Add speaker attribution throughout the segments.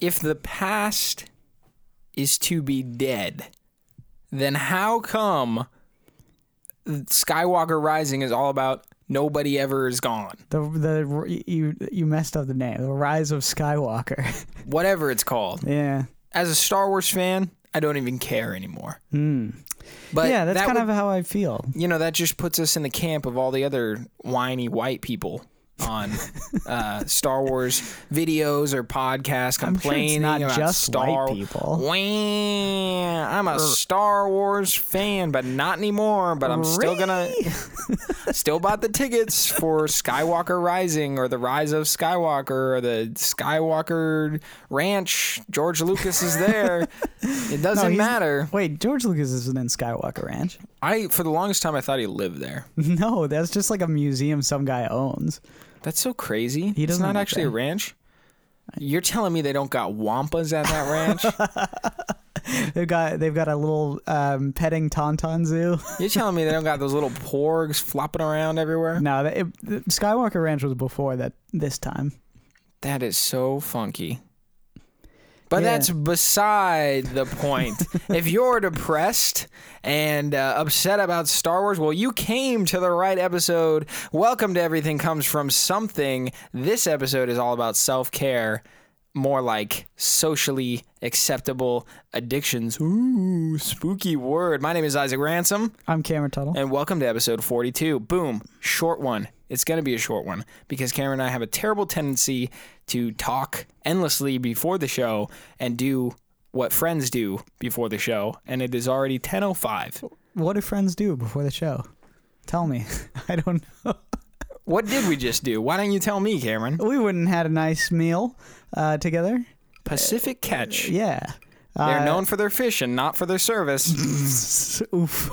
Speaker 1: if the past is to be dead, then how come Skywalker Rising is all about nobody ever is gone?
Speaker 2: The the you you messed up the name. The Rise of Skywalker.
Speaker 1: Whatever it's called.
Speaker 2: yeah.
Speaker 1: As a Star Wars fan, I don't even care anymore.
Speaker 2: Hmm.
Speaker 1: But
Speaker 2: yeah, that's
Speaker 1: that
Speaker 2: kind
Speaker 1: would-
Speaker 2: of how I feel.
Speaker 1: you know that just puts us in the camp of all the other whiny white people on uh, Star Wars videos or podcasts
Speaker 2: I'm sure
Speaker 1: complaining
Speaker 2: it's not
Speaker 1: about
Speaker 2: just
Speaker 1: Star
Speaker 2: white people.
Speaker 1: Wah, I'm a Star Wars fan, but not anymore. But I'm still gonna still bought the tickets for Skywalker Rising or the Rise of Skywalker or the Skywalker Ranch. George Lucas is there. It doesn't
Speaker 2: he's-
Speaker 1: matter.
Speaker 2: Wait, George Lucas isn't in Skywalker Ranch.
Speaker 1: I for the longest time I thought he lived there.
Speaker 2: No, that's just like a museum some guy owns.
Speaker 1: That's so crazy.
Speaker 2: He
Speaker 1: it's
Speaker 2: doesn't
Speaker 1: not
Speaker 2: live
Speaker 1: actually a ranch. You're telling me they don't got wampas at that ranch?
Speaker 2: They've got they've got a little um, petting tauntaun zoo.
Speaker 1: You're telling me they don't got those little porgs flopping around everywhere?
Speaker 2: no, it, it, Skywalker Ranch was before that. This time,
Speaker 1: That is so funky. But
Speaker 2: Yeah.
Speaker 1: that's beside the point. if you're depressed and uh, upset about Star Wars, well, you came to the right episode. Welcome to Everything Comes From Something. This episode is all about self care, more like socially acceptable addictions. Ooh, spooky word. My name is Isaac Ransom.
Speaker 2: I'm Cameron Tuttle.
Speaker 1: And welcome to episode 42. Boom, short one. It's going to be a short one because Cameron and I have a terrible tendency to talk endlessly before the show and do what friends do before the show. And it is already 10.05.
Speaker 2: What do friends do before the show? Tell me. I don't know.
Speaker 1: What did we just do? Why don't you tell me, Cameron?
Speaker 2: We wouldn't had a nice meal uh, together.
Speaker 1: Pacific Catch.
Speaker 2: Yeah.
Speaker 1: They're
Speaker 2: Uh,
Speaker 1: known for their fish and not for their service.
Speaker 2: Oof.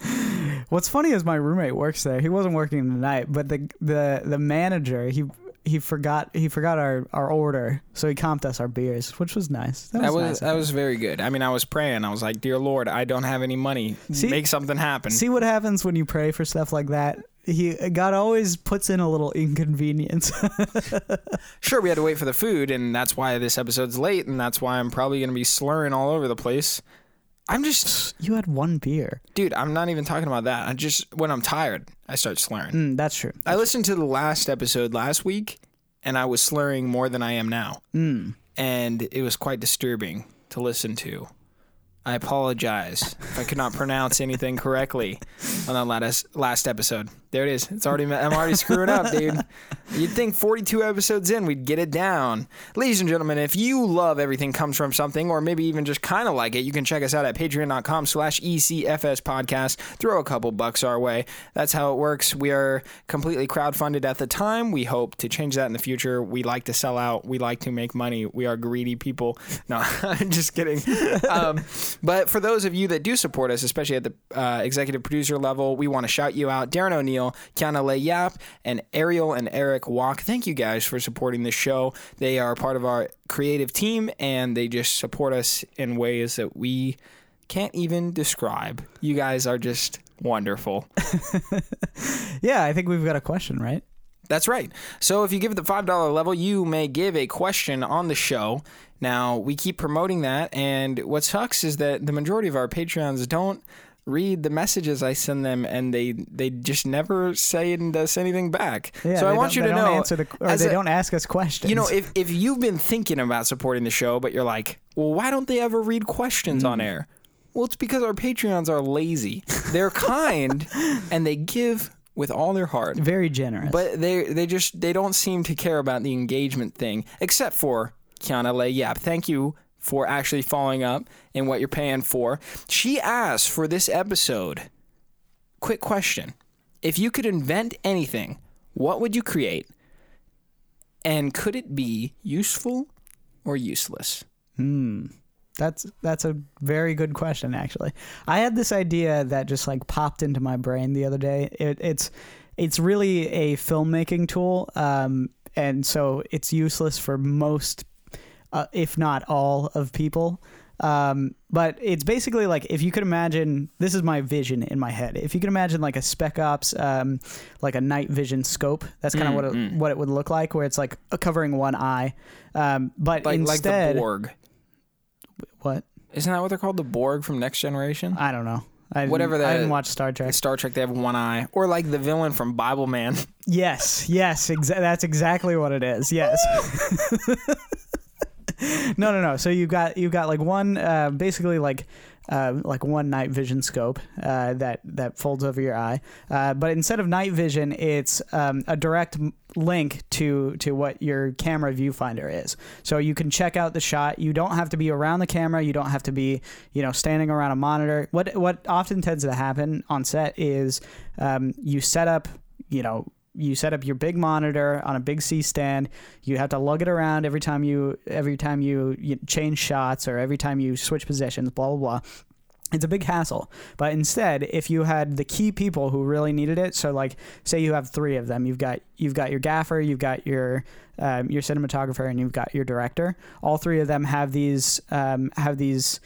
Speaker 2: What's funny is my roommate works there. He wasn't working tonight, but the the the manager he he forgot he forgot our, our order, so he comped us our beers, which was nice. That was,
Speaker 1: That was
Speaker 2: nice.
Speaker 1: that was very good. I mean, I was praying. I was like, "Dear Lord, I don't have any money.
Speaker 2: See-
Speaker 1: Make something happen."
Speaker 2: See what happens when you pray for stuff like that. He God always puts in a little inconvenience.
Speaker 1: Sure, we had to wait for the food, and that's why this episode's late, and that's why I'm probably going to be slurring all over the place. I'm just,
Speaker 2: you had one beer.
Speaker 1: dude, I'm not even talking about that. I just, when I'm tired, I start slurring.
Speaker 2: Mm, that's true.
Speaker 1: I listened to the last episode last week, and I was slurring more than I am now.
Speaker 2: Mm.
Speaker 1: And it was quite disturbing to listen to. I apologize if I could not pronounce anything correctly on that last last episode. There it is. It's already I'm already screwing up, dude. You'd think 42 episodes in we'd get it down. Ladies and gentlemen, if you love everything comes from something, or maybe even just kind of like it, you can check us out at patreon.com slash ECFS podcast. Throw a couple bucks our way. That's how it works. We are completely crowdfunded at the time. We hope to change that in the future. We like to sell out. We like to make money. We are greedy people. No, I'm just kidding. Um, but for those of you that do support us, especially at the uh, executive producer level, we want to shout you out. Darren O'Neill, Kiana Le Yap, and Ariel and Eric Walk. Thank you guys for supporting the show. They are part of our creative team and they just support us in ways that we can't even describe. You guys are just wonderful.
Speaker 2: Yeah, I think we've got a question, right?
Speaker 1: That's right. So if you give it the $5 level, you may give a question on the show. Now, we keep promoting that, and what sucks is that the majority of our Patreons don't read the messages I send them, and they they just never say and us anything back.
Speaker 2: Yeah,
Speaker 1: so I want you
Speaker 2: they
Speaker 1: to
Speaker 2: don't
Speaker 1: know,
Speaker 2: answer the, or they
Speaker 1: a-
Speaker 2: don't ask us questions.
Speaker 1: you know, if if you've been thinking about supporting the show, but you're like, well, why don't they ever read questions
Speaker 2: Hmm.
Speaker 1: on air? Well, it's because our Patreons are lazy. They're kind, and they give with all their heart.
Speaker 2: very generous.
Speaker 1: But they they just they don't seem to care about the engagement thing, except for Kiana Le Yap. Thank you for actually following up in what you're paying for. She asked for this episode. Quick question: If you could invent anything, what would you create? And could it be useful or useless? Hmm.
Speaker 2: That's that's a very good question, actually. I had this idea that just like popped into my brain the other day. It, it's it's really a filmmaking tool, um, and so it's useless for most, uh, if not all, of people. Um, but it's basically like if you could imagine this is my vision in my head. If you could imagine like a spec ops, um, like a night vision scope, that's kind of what it,
Speaker 1: Mm,
Speaker 2: what it would look like, where it's like covering one eye. Um, but
Speaker 1: Like
Speaker 2: instead,
Speaker 1: like the Borg.
Speaker 2: what?
Speaker 1: Isn't that what they're called? The Borg from Next Generation?
Speaker 2: I don't know. I didn't- I didn't watch Star Trek.
Speaker 1: Star Trek, they have one eye, or like the villain from Bibleman.
Speaker 2: Yes, yes, exa- that's exactly what it is. Yes. no, no, no. So you've got you've got like one, uh, basically like. Uh, like one night vision scope uh, that that folds over your eye, uh, but instead of night vision, it's um, a direct link to to what your camera viewfinder is. So you can check out the shot. You don't have to be around the camera. You don't have to be you know standing around a monitor. What what often tends to happen on set is um, you set up you know you set up your big monitor on a big C stand. You have to lug it around every time you every time you, you change shots or every time you switch positions. Blah blah blah. It's a big hassle. But instead, if you had the key people who really needed it, so like say you have three of them, you've got you've got your gaffer, you've got your um, your cinematographer, and you've got your director. All three of them have these um, have these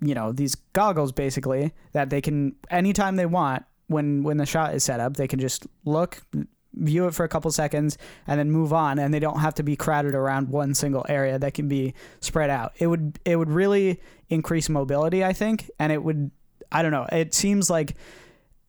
Speaker 2: you know these goggles basically that they can anytime they want when when the shot is set up they can just look view it for a couple seconds and then move on and they don't have to be crowded around one single area that can be spread out. It would it would really increase mobility i think and it would i don't know it seems like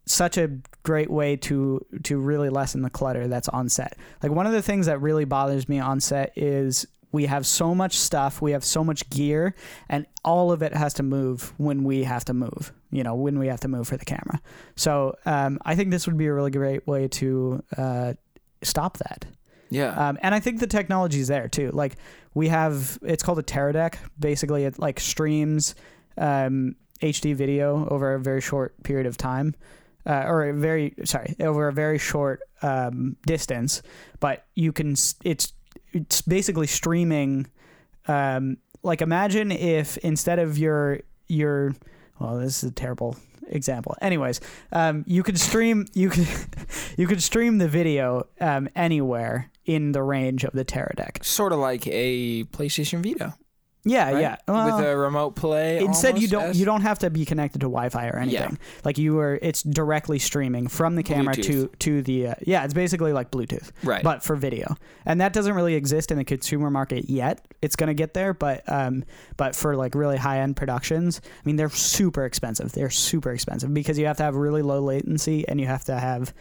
Speaker 2: such a great way to to really lessen the clutter that's on set. Like one of the things that really bothers me on set is we have so much stuff we have so much gear and all of it has to move when we have to move you know when we have to move for the camera so um, i think this would be a really great way to uh, stop that
Speaker 1: Yeah.
Speaker 2: um, and i think the technology is there too like we have it's called a Teradek. basically it like streams um, hd video over a very short period of time uh, or a very sorry over a very short um, distance but you can it's it's basically streaming um, like imagine if instead of your your well this is a terrible example anyways um, you could stream you could you could stream the video um, anywhere in the range of the Teradek.
Speaker 1: sort of like a PlayStation Vita.
Speaker 2: Yeah,
Speaker 1: right?
Speaker 2: yeah. Well,
Speaker 1: With a remote play.
Speaker 2: instead you don't
Speaker 1: as-
Speaker 2: you don't have to be connected to Wi-Fi or anything. Yeah. Like you are it's directly streaming from the camera to to the uh, yeah, it's basically like Bluetooth.
Speaker 1: Right.
Speaker 2: but for video. And that doesn't really exist in the consumer market yet. It's going to get there, but um, but for like really high end productions, I mean, they're super expensive. They're super expensive because you have to have really low latency and you have to have,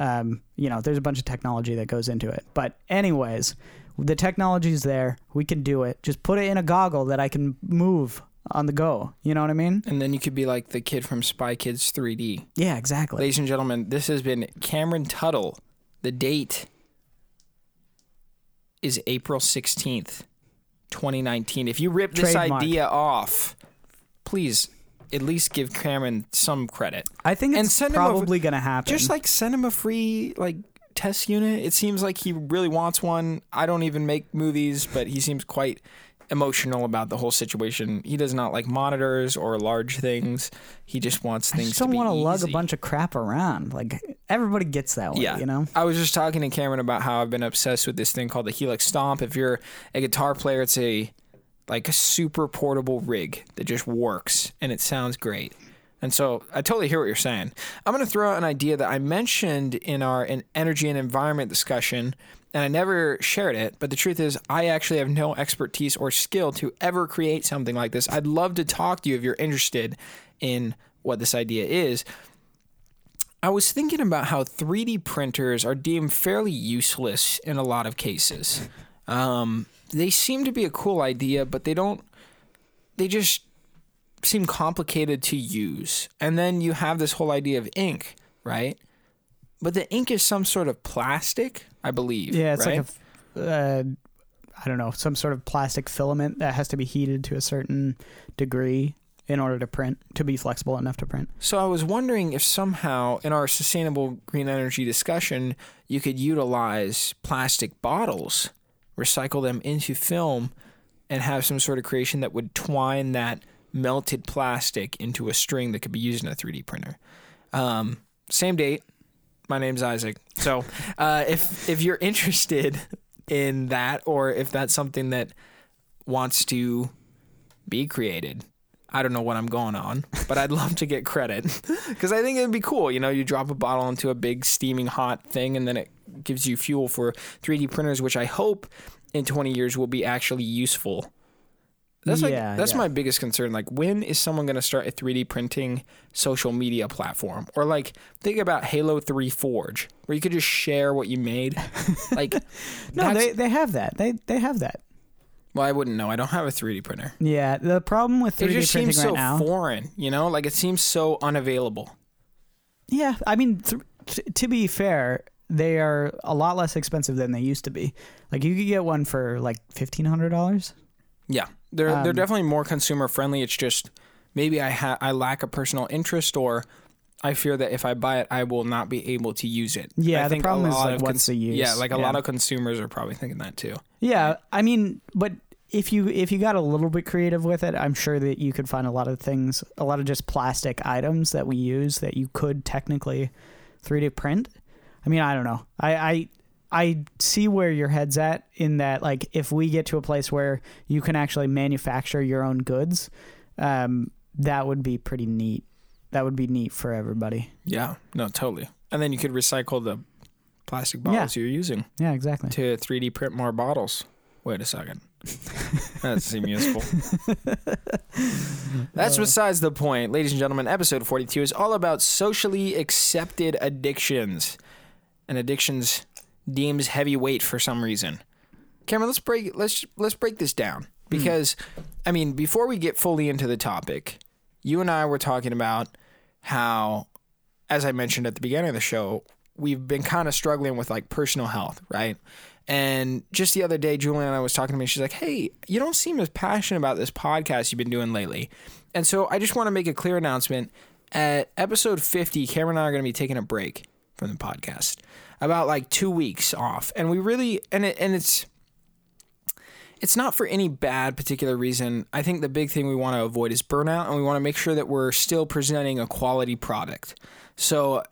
Speaker 2: um, you know, there's a bunch of technology that goes into it. But anyways, the technology's there. We can do it. Just put it in a goggle that I can move on the go. You know what I mean?
Speaker 1: and then you could be like the kid from Spy Kids 3D.
Speaker 2: Yeah, exactly.
Speaker 1: Ladies and gentlemen, this has been Cameron Tuttle. The date is April 16th, 2019. If you rip this
Speaker 2: Trademark.
Speaker 1: idea off, please at least give Cameron some credit.
Speaker 2: I think
Speaker 1: and
Speaker 2: it's
Speaker 1: send
Speaker 2: probably going to happen.
Speaker 1: Just like send him a free like test unit. It seems like he really wants one. I don't even make movies, but he seems quite emotional about the whole situation. He does not like monitors or large things. He just wants things.
Speaker 2: I just
Speaker 1: to
Speaker 2: don't
Speaker 1: be
Speaker 2: want to lug a bunch of crap around. Like everybody gets that way,
Speaker 1: Yeah.
Speaker 2: you know.
Speaker 1: I was just talking to Cameron about how I've been obsessed with this thing called the Helix Stomp. If you're a guitar player, it's a like a super portable rig that just works and it sounds great. And so I totally hear what you're saying. I'm going to throw out an idea that I mentioned in our in energy and environment discussion, and I never shared it. But the truth is, I actually have no expertise or skill to ever create something like this. I'd love to talk to you if you're interested in what this idea is. I was thinking about how 3D printers are deemed fairly useless in a lot of cases. Um, they seem to be a cool idea, but they don't. They just seem complicated to use. And then you have this whole idea of ink, right? But the ink is some sort of plastic, I believe.
Speaker 2: Yeah, it's
Speaker 1: right?
Speaker 2: like a, uh, I don't know, some sort of plastic filament that has to be heated to a certain degree in order to print, to be flexible enough to print.
Speaker 1: So I was wondering if somehow in our sustainable green energy discussion, you could utilize plastic bottles, recycle them into film, and have some sort of creation that would twine that melted plastic into a string that could be used in a 3D printer. Um, same date. My name's Isaac. So uh, if if you're interested in that, or if that's something that wants to be created. I don't know what I'm going on, but I'd love to get credit because I think it'd be cool. You know, you drop a bottle into a big steaming hot thing, and then it gives you fuel for 3D printers, which I hope in 20 years will be actually useful. That's like that's
Speaker 2: yeah.
Speaker 1: my biggest concern. Like, when is someone going to start a 3D printing social media platform? Or like, think about Halo 3 Forge, where you could just share what you made. Like,
Speaker 2: No, they they have that. They they have that.
Speaker 1: well, I wouldn't know. I don't have a 3D printer.
Speaker 2: Yeah, the problem with 3D
Speaker 1: It just seems
Speaker 2: right
Speaker 1: so
Speaker 2: now.
Speaker 1: foreign, you know? Like, it seems so unavailable.
Speaker 2: Yeah, I mean, th- t- to be fair, they are a lot less expensive than they used to be. Like you could get one for like fifteen hundred dollars.
Speaker 1: Yeah, they're they're
Speaker 2: Um,
Speaker 1: definitely more consumer friendly. It's just maybe I ha- I lack a personal interest, or I fear that if I buy it, I will not be able to use it.
Speaker 2: Yeah,
Speaker 1: I
Speaker 2: the
Speaker 1: think a
Speaker 2: problem is, like,
Speaker 1: of
Speaker 2: what's the use?
Speaker 1: Yeah, like a
Speaker 2: Yeah.
Speaker 1: lot of consumers are probably thinking that too.
Speaker 2: Yeah, I mean, but if you if you got a little bit creative with it, I'm sure that you could find a lot of things, a lot of just plastic items that we use that you could technically 3D print. I mean, I don't know. I I I see where your head's at in that like if we get to a place where you can actually manufacture your own goods, um, that would be pretty neat. That would be neat for everybody.
Speaker 1: Yeah, no, totally. And then you could recycle the plastic bottles you're using
Speaker 2: Yeah, exactly.
Speaker 1: to 3D print more bottles. Wait a second. that seems useful. That's besides the point. Ladies and gentlemen, episode 42 is all about socially accepted addictions. And addictions deems heavy weight for some reason. Cameron, let's break let's let's break this down hmm. because I mean, before we get fully into the topic, you and I were talking about how as I mentioned at the beginning of the show, we've been kind of struggling with like personal health, right? And just the other day, Julian and I was talking to me. She's like, "Hey, you don't seem as passionate about this podcast you've been doing lately." And so I just want to make a clear announcement. At episode 50, Cameron and I are going to be taking a break from the podcast, about like two weeks off, and we really and it and it's it's not for any bad particular reason. I think the big thing we want to avoid is burnout, and we want to make sure that we're still presenting a quality product. So,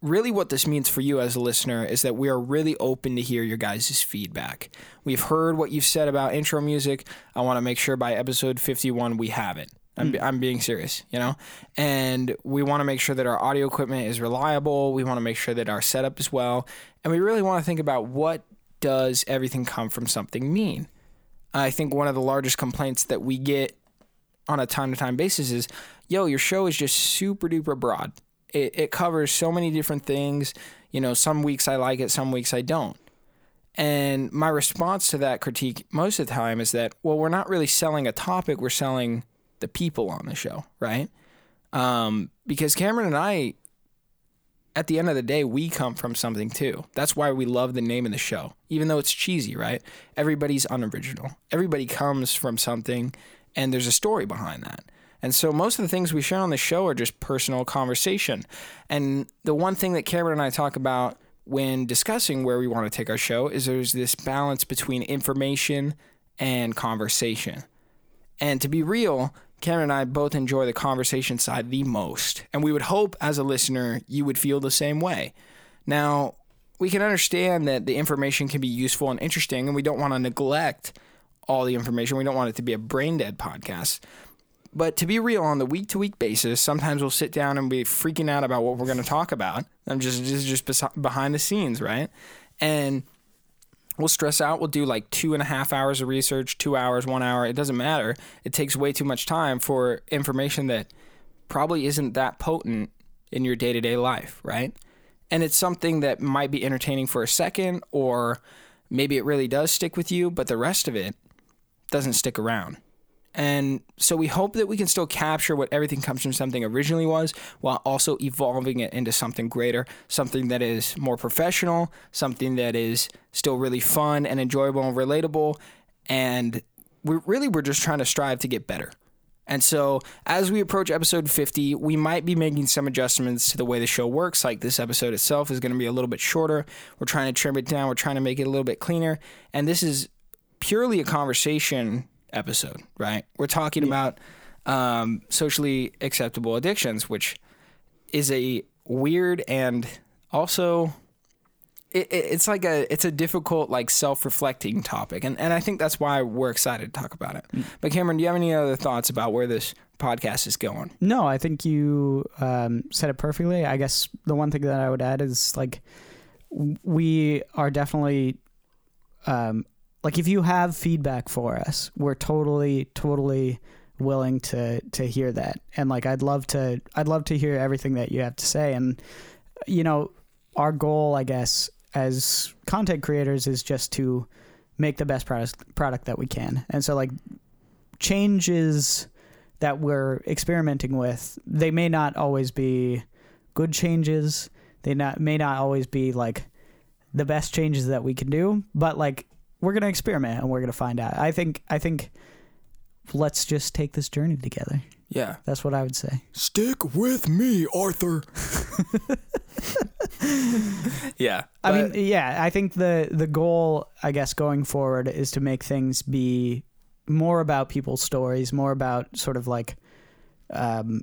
Speaker 1: really, what this means for you as a listener is that we are really open to hear your guys' feedback. We've heard what you've said about intro music. I want to make sure by episode 51 we have it. I'm, mm. I'm being serious, you know? And we want to make sure that our audio equipment is reliable. We want to make sure that our setup is well. And we really want to think about what does everything come from something mean? I think one of the largest complaints that we get on a time to time basis is, yo, your show is just super duper broad. It, it covers so many different things. You know, some weeks I like it, some weeks I don't. And my response to that critique most of the time is that, well, we're not really selling a topic, we're selling the people on the show, right? Um, because Cameron and I, at the end of the day, we come from something too. That's why we love the name of the show, even though it's cheesy, right? Everybody's unoriginal. Everybody comes from something, and there's a story behind that. And so most of the things we share on the show are just personal conversation. And the one thing that Cameron and I talk about when discussing where we want to take our show is there's this balance between information and conversation. And to be real, Cameron and I both enjoy the conversation side the most. And we would hope as a listener you would feel the same way. Now, we can understand that the information can be useful and interesting, and we don't want to neglect all the information. We don't want it to be a brain dead podcast. But to be real, on the week to week basis, sometimes we'll sit down and be freaking out about what we're going to talk about. I'm just is just behind the scenes, right? And we'll stress out. We'll do like two and a half hours of research, two hours, one hour. It doesn't matter. It takes way too much time for information that probably isn't that potent in your day to day life, right? And it's something that might be entertaining for a second, or maybe it really does stick with you, but the rest of it doesn't stick around. And so we hope that we can still capture what everything comes from something originally was while also evolving it into something greater, something that is more professional, something that is still really fun and enjoyable and relatable. And we really we're just trying to strive to get better. And so, as we approach episode 50, we might be making some adjustments to the way the show works. Like this episode itself is going to be a little bit shorter. We're trying to trim it down, we're trying to make it a little bit cleaner. And this is purely a conversation episode, right? We're talking about um, socially acceptable addictions, which is a weird and also it, it, it's like a it's a difficult like self-reflecting topic. And, and i think that's why we're excited to talk about it. But cameron do you have any other thoughts about where this podcast is going?
Speaker 2: No, I think you um, said it perfectly. I guess the one thing that I would add is like we are definitely um, like if you have feedback for us, we're totally totally willing to to hear that. And like I'd love to I'd love to hear everything that you have to say and you know, our goal, I guess, as content creators is just to make the best product product that we can. And so like changes that we're experimenting with, they may not always be good changes. They not may not always be like the best changes that we can do, but like we're gonna experiment and we're gonna find out. I think I think let's just take this journey together.
Speaker 1: yeah
Speaker 2: That's what I would say.
Speaker 1: stick with me arthur yeah
Speaker 2: I mean, yeah, I think the the goal, I guess, going forward is to make things be more about people's stories, more about sort of like, um,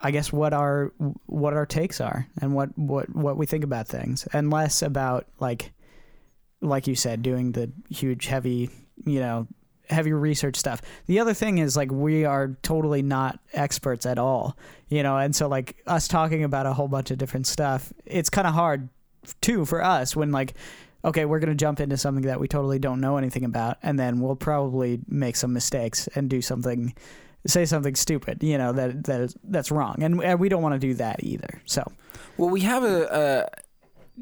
Speaker 2: I guess what our what our takes are and what what what we think about things, and less about like, like you said, doing the huge heavy, you know. Heavy research stuff. The other thing is like we are totally not experts at all, you know, and so like us talking about a whole bunch of different stuff, it's kind of hard too for us when like okay we're going to jump into something that we totally don't know anything about and then we'll probably make some mistakes and do something say something stupid you know that that is, that's wrong and, we don't want to do that either so
Speaker 1: Well, we have a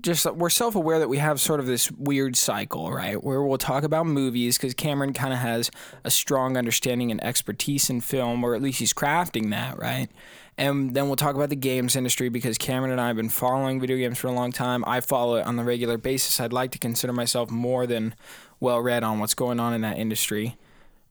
Speaker 1: just we're self aware that we have sort of this weird cycle, right? Where we'll talk about movies because Cameron kind of has a strong understanding and expertise in film, or at least he's crafting that, right? And then we'll talk about the games industry because Cameron and I have been following video games for a long time. I follow it on a regular basis. I'd like to consider myself more than well read on what's going on in that industry.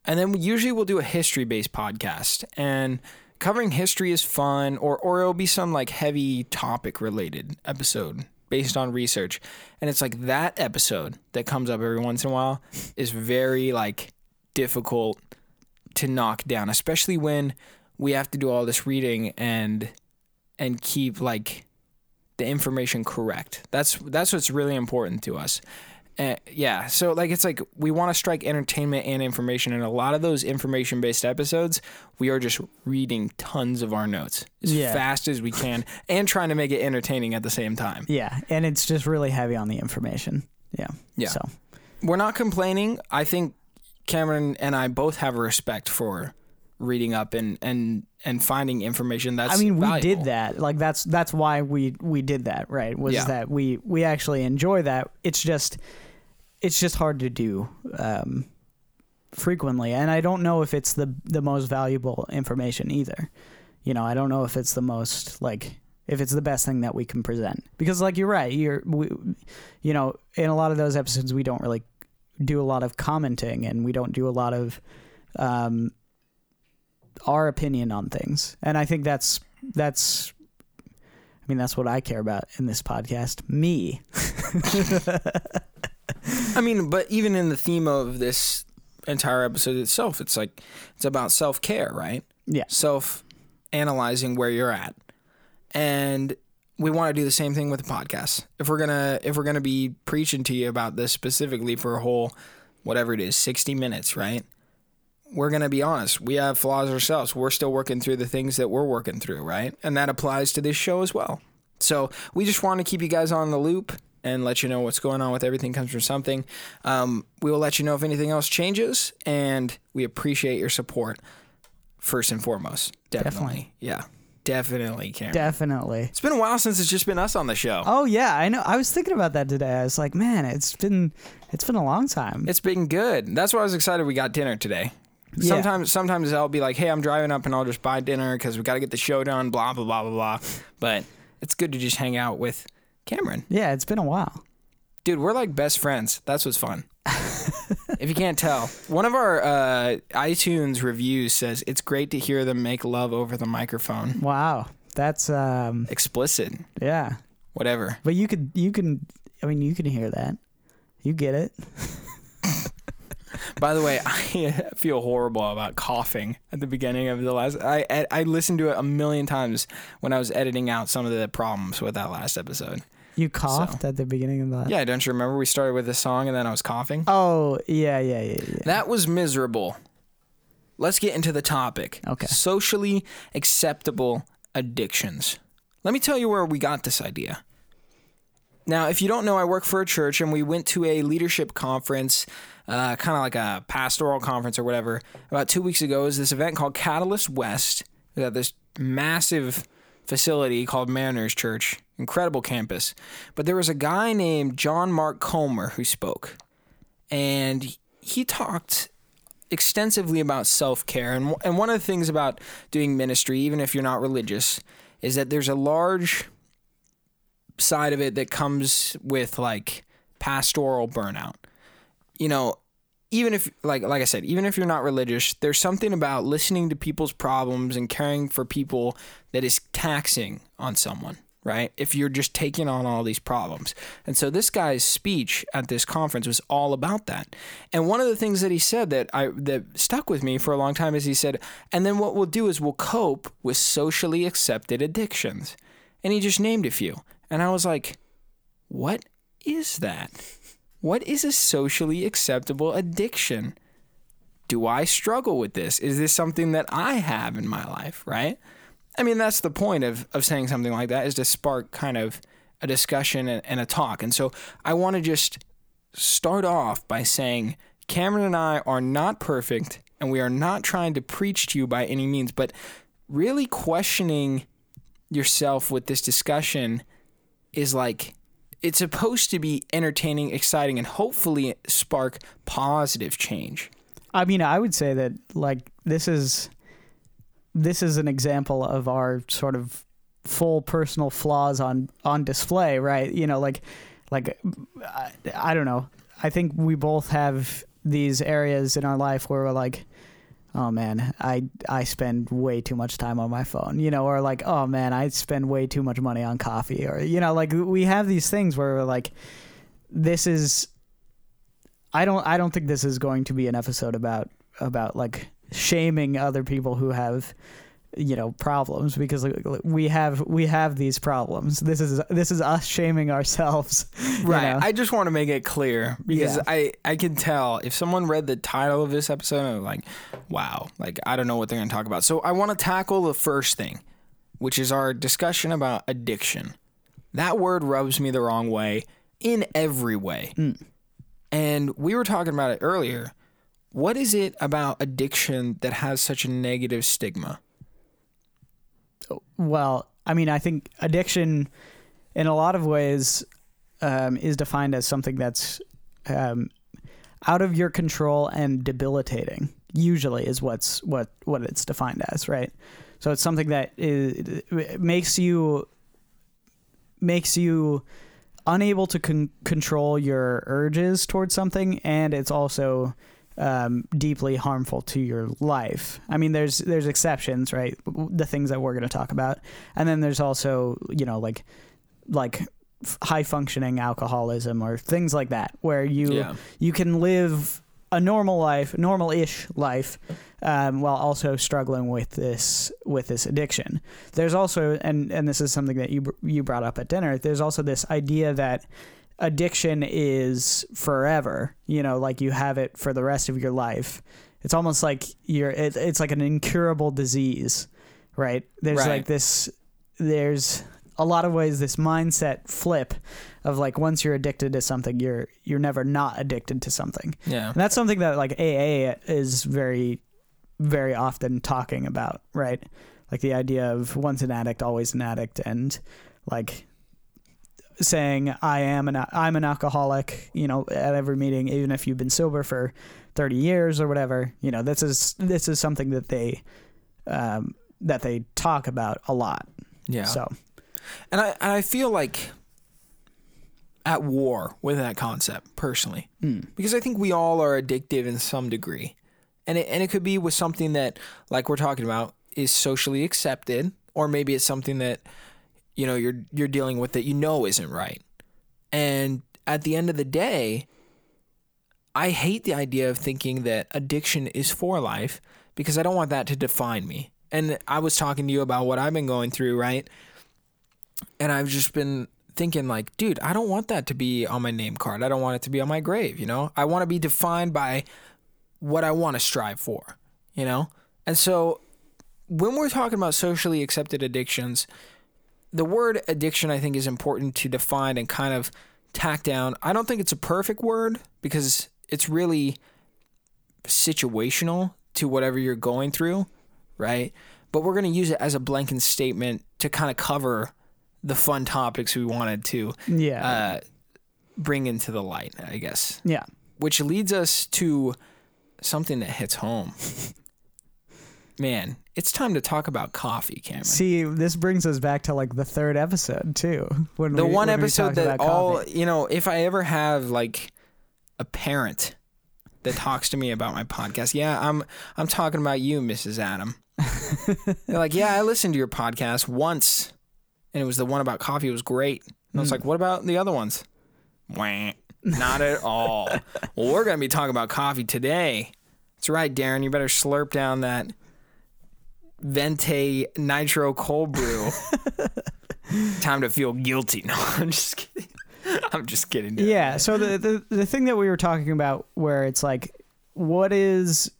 Speaker 1: And then we, usually we'll do a history based podcast. And covering history is fun, or, or it'll be some like heavy topic related episode based on research. And it's like that episode that comes up every once in a while is very like difficult to knock down, especially when we have to do all this reading and and keep like the information correct. That's that's what's really important to us. Uh, yeah, so like it's like we want to strike entertainment and information, and a lot of those information-based episodes, we are just reading tons of our notes as
Speaker 2: Yeah.
Speaker 1: fast as we can, and trying to make it entertaining at the same time.
Speaker 2: yeah and it's just really heavy on the information yeah
Speaker 1: Yeah.
Speaker 2: so
Speaker 1: We're not complaining. I think Cameron and I both have a respect for reading up and and and finding information that's
Speaker 2: I mean, we
Speaker 1: valuable.
Speaker 2: did that. Like that's that's why we we did that, right? Was
Speaker 1: Yeah.
Speaker 2: that we we actually enjoy that. It's just it's just hard to do um, frequently, and I don't know if it's the the most valuable information either. You know, I don't know if it's the most like if it's the best thing that we can present because, like you're right, you're we, you know, in a lot of those episodes we don't really do a lot of commenting and we don't do a lot of um, our opinion on things. And I think that's that's I mean that's what I care about in this podcast. Me.
Speaker 1: I mean, but even in the theme of this entire episode itself, it's like it's about self care, right?
Speaker 2: Yeah.
Speaker 1: Self analyzing where you're at. And we want to do the same thing with the podcast. If we're gonna if we're gonna be preaching to you about this specifically for a whole whatever it is, sixty minutes, right? We're gonna be honest. We have flaws ourselves. We're still working through the things that we're working through, right? And that applies to this show as well. So we just want to keep you guys on the loop and let you know what's going on with everything comes from something. Um, we will let you know if anything else changes, and we appreciate your support first and foremost. Definitely,
Speaker 2: Definitely.
Speaker 1: yeah, definitely, Karen.
Speaker 2: Definitely.
Speaker 1: it's been a while since it's just been us on the show.
Speaker 2: Oh yeah, I know. I was thinking about that today. I was like, man, it's been it's been a long time.
Speaker 1: It's been good. That's why I was excited we got dinner today.
Speaker 2: Yeah.
Speaker 1: Sometimes, sometimes I'll be like, "Hey, I'm driving up, and I'll just buy dinner because we got to get the show done." Blah blah blah blah blah. But it's good to just hang out with Cameron.
Speaker 2: yeah, it's been a while.
Speaker 1: Dude, we're like best friends. That's what's fun. if you can't tell, one of our uh, iTunes reviews says it's great to hear them make love over the microphone.
Speaker 2: Wow, that's um
Speaker 1: Explicit,
Speaker 2: yeah.
Speaker 1: whatever.
Speaker 2: But you could you can I mean you can hear that. You get it.
Speaker 1: By the way, I feel horrible about coughing at the beginning of the last. I I I listened to it a million times when I was editing out some of the problems with that last episode.
Speaker 2: You coughed at the beginning of that.
Speaker 1: Yeah, don't you remember we started with a song and then I was coughing?
Speaker 2: Oh yeah, yeah, yeah, yeah.
Speaker 1: That was miserable. Let's get into the topic.
Speaker 2: Okay.
Speaker 1: Socially acceptable addictions. Let me tell you where we got this idea. Now, if you don't know, I work for a church and we went to a leadership conference, uh, kind of like a pastoral conference or whatever, about two weeks ago. It was this event called Catalyst West. We got this massive facility called Mariners Church, incredible campus. But there was a guy named John Mark Comer who spoke, and he talked extensively about self care. And, and one of the things about doing ministry, even if you're not religious, is that there's a large side of it that comes with like pastoral burnout. You know, even if like like I said, even if you're not religious, there's something about listening to people's problems and caring for people that is taxing on someone, right? If you're just taking on all these problems. And so this guy's speech at this conference was all about that. And one of the things that he said that I that stuck with me for a long time is he said, "And then what we'll do is we'll cope with socially accepted addictions." And he just named a few. And I was like, "What is that?" What is a socially acceptable addiction? Do I struggle with this? Is this something that I have in my life, right? I mean, that's the point of, of saying something like that is to spark kind of a discussion and, and a talk. And so I want to just start off by saying Cameron and I are not perfect and we are not trying to preach to you by any means, but really questioning yourself with this discussion is like it's supposed to be entertaining, exciting, and hopefully spark positive change.
Speaker 2: I mean, I would say that like this is this is an example of our sort of full personal flaws on on display, right? You know, like like I, I don't know. I think we both have these areas in our life where we're like oh man, I I spend way too much time on my phone, you know, or like, oh man, I spend way too much money on coffee, or you know, like we have these things where we're like, this is. I don't I don't think this is going to be an episode about about like shaming other people who have you know problems because we have we have these problems this is this is us shaming ourselves
Speaker 1: right know? i just want to make it clear because yeah. i i can tell if someone read the title of this episode and like wow like i don't know what they're going to talk about so i want to tackle the first thing which is our discussion about addiction that word rubs me the wrong way in every way mm. and we were talking about it earlier what is it about addiction that has such a negative stigma
Speaker 2: well, I mean, I think addiction, in a lot of ways, um, is defined as something that's um, out of your control and debilitating. Usually, is what's what what it's defined as, right? So it's something that is, makes you makes you unable to con- control your urges towards something, and it's also um, deeply harmful to your life. I mean, there's there's exceptions, right? The things that we're going to talk about, and then there's also you know like like high functioning alcoholism or things like that, where you yeah. you can live a normal life, normal ish life, um, while also struggling with this with this addiction. There's also and and this is something that you you brought up at dinner. There's also this idea that addiction is forever. You know, like you have it for the rest of your life. It's almost like you're. It, it's like an incurable disease, right? There's right. like this. There's a lot of ways this mindset flip of like once you're addicted to something, you're you're never not addicted to something.
Speaker 1: Yeah,
Speaker 2: and that's something that like AA is very, very often talking about, right? Like the idea of once an addict, always an addict, and like saying I am an I'm an alcoholic, you know, at every meeting, even if you've been sober for 30 years or whatever. You know, this is this is something that they um, that they talk about a lot.
Speaker 1: Yeah.
Speaker 2: So,
Speaker 1: and I and I feel like at war with that concept personally,
Speaker 2: mm.
Speaker 1: because I think we all are addictive in some degree, and it and it could be with something that like we're talking about is socially accepted, or maybe it's something that you know you're you're dealing with that you know isn't right. And at the end of the day, I hate the idea of thinking that addiction is for life because I don't want that to define me. And I was talking to you about what I've been going through, right? And I've just been thinking like, dude, I don't want that to be on my name card. I don't want it to be on my grave, you know? I want to be defined by what I want to strive for, you know? And so when we're talking about socially accepted addictions, the word addiction I think is important to define and kind of tack down. I don't think it's a perfect word because it's really situational to whatever you're going through, right? But we're going to use it as a blanket statement to kind of cover the fun topics we wanted to
Speaker 2: Yeah.
Speaker 1: uh, bring into the light, I guess.
Speaker 2: yeah.
Speaker 1: Which leads us to something that hits home. Man, it's time to talk about coffee, Cameron.
Speaker 2: See, this brings us back to like the third episode too. When
Speaker 1: the
Speaker 2: we,
Speaker 1: one
Speaker 2: when
Speaker 1: episode that all
Speaker 2: coffee.
Speaker 1: you know if i ever have like a parent that talks to me about my podcast yeah i'm i'm talking about you mrs adam they're like yeah i listened to your podcast once and it was the one about coffee it was great and i
Speaker 2: Hmm.
Speaker 1: was like what about the other ones Wah, not at all well we're gonna be talking about coffee today that's right darren you better slurp down that venti nitro cold brew time to feel guilty. No, I'm just kidding. I'm just kidding. dude.
Speaker 2: Yeah. So the, the the thing that we were talking about, where it's like, what is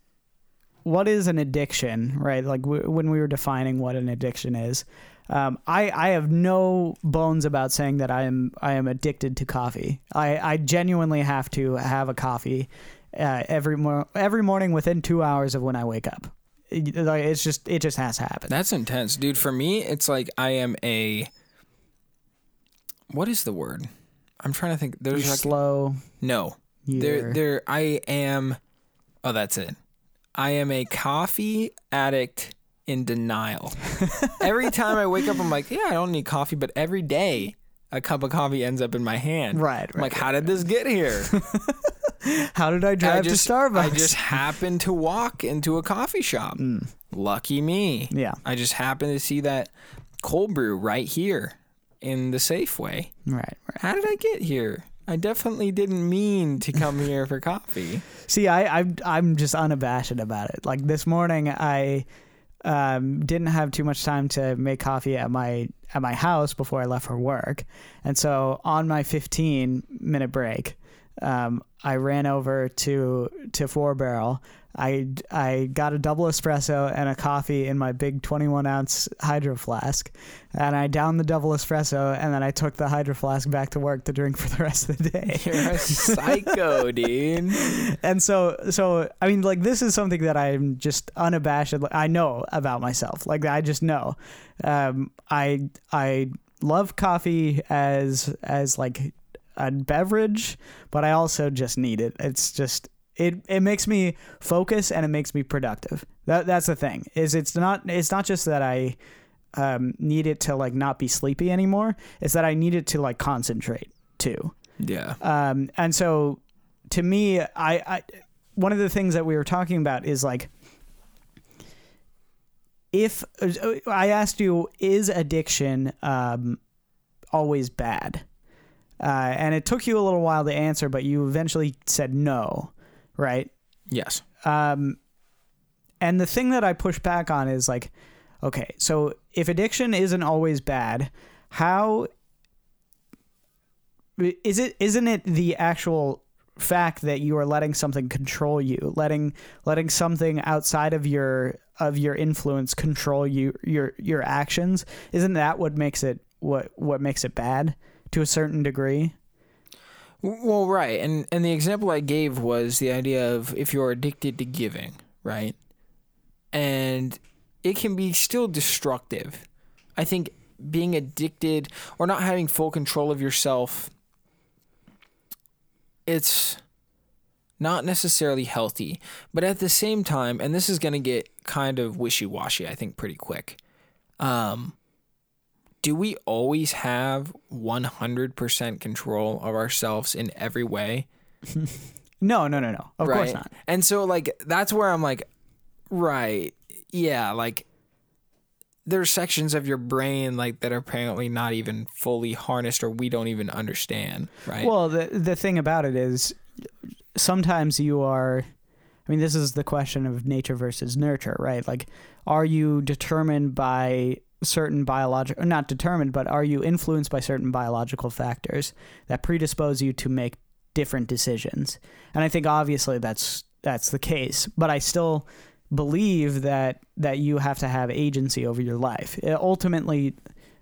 Speaker 2: what is an addiction, right? Like w- when we were defining what an addiction is, um, I I have no bones about saying that I am I am addicted to coffee. I I genuinely have to have a coffee uh, every mor- every morning within two hours of when I wake up. Like, It's just it just has to happen.
Speaker 1: That's intense, dude. For me, it's like I am a. What is the word? I'm trying to think.
Speaker 2: You're
Speaker 1: There's like
Speaker 2: slow.
Speaker 1: no.
Speaker 2: You're,
Speaker 1: There, there. I am. Oh, that's it. I am a coffee addict in denial. every time I wake up, I'm like, yeah, I don't need coffee, but every day a cup of coffee ends up in my hand.
Speaker 2: Right,
Speaker 1: I'm
Speaker 2: right,
Speaker 1: like, how did this get here?
Speaker 2: How did I drive
Speaker 1: I just,
Speaker 2: to Starbucks?
Speaker 1: I just happened to walk into a coffee shop. Lucky me.
Speaker 2: yeah.
Speaker 1: I just happened to see that cold brew right here in the Safeway.
Speaker 2: Right. Right.
Speaker 1: How did I get here? I definitely didn't mean to come here for coffee.
Speaker 2: See, I, I I'm just unabashed about it. Like this morning, I um, didn't have too much time to make coffee at my at my house before I left for work, and so on my 15 minute break, um, I ran over to to Four Barrel. I I got a double espresso and a coffee in my big 21 ounce hydro flask, and I downed the double espresso, and then I took the hydro flask back to work to drink for the rest of the day.
Speaker 1: You're a psycho, dude.
Speaker 2: and so so i mean like this is something that i'm just unabashed i know about myself like i just know um i i love coffee as as like a beverage but i also just need it it's just it it makes me focus and it makes me productive that that's the thing is it's not it's not just that i um need it to like not be sleepy anymore it's that i need it to like concentrate too
Speaker 1: Yeah.
Speaker 2: um, and so to me, I, I one of the things that we were talking about is like if I asked you, is addiction um, always bad? Uh, and it took you a little while to answer, but you eventually said no, right?
Speaker 1: Yes.
Speaker 2: Um, and the thing that I push back on is like, okay, so if addiction isn't always bad, how is it? Isn't it the actual fact that you are letting something control you, letting letting something outside of your of your influence control you your your actions? Isn't that what makes it what what makes it bad to a certain degree?
Speaker 1: Well, right. And and the example I gave was the idea of if you're addicted to giving, right? And it can be still destructive. I think being addicted or not having full control of yourself it's not necessarily healthy, but at the same time, and this is going to get kind of wishy-washy I think pretty quick. Um do we always have 100% control of ourselves in every way?
Speaker 2: No, no, no, no. Of course not.
Speaker 1: And so, like, that's where I'm like, right, yeah, like, there's sections of your brain like that are apparently not even fully harnessed or we don't even understand, right?
Speaker 2: Well, the the thing about it is sometimes you are I mean this is the question of nature versus nurture, right? Like are you determined by certain biological not determined but are you influenced by certain biological factors that predispose you to make different decisions? And i think obviously that's that's the case but i still believe that that you have to have agency over your life. Uh, ultimately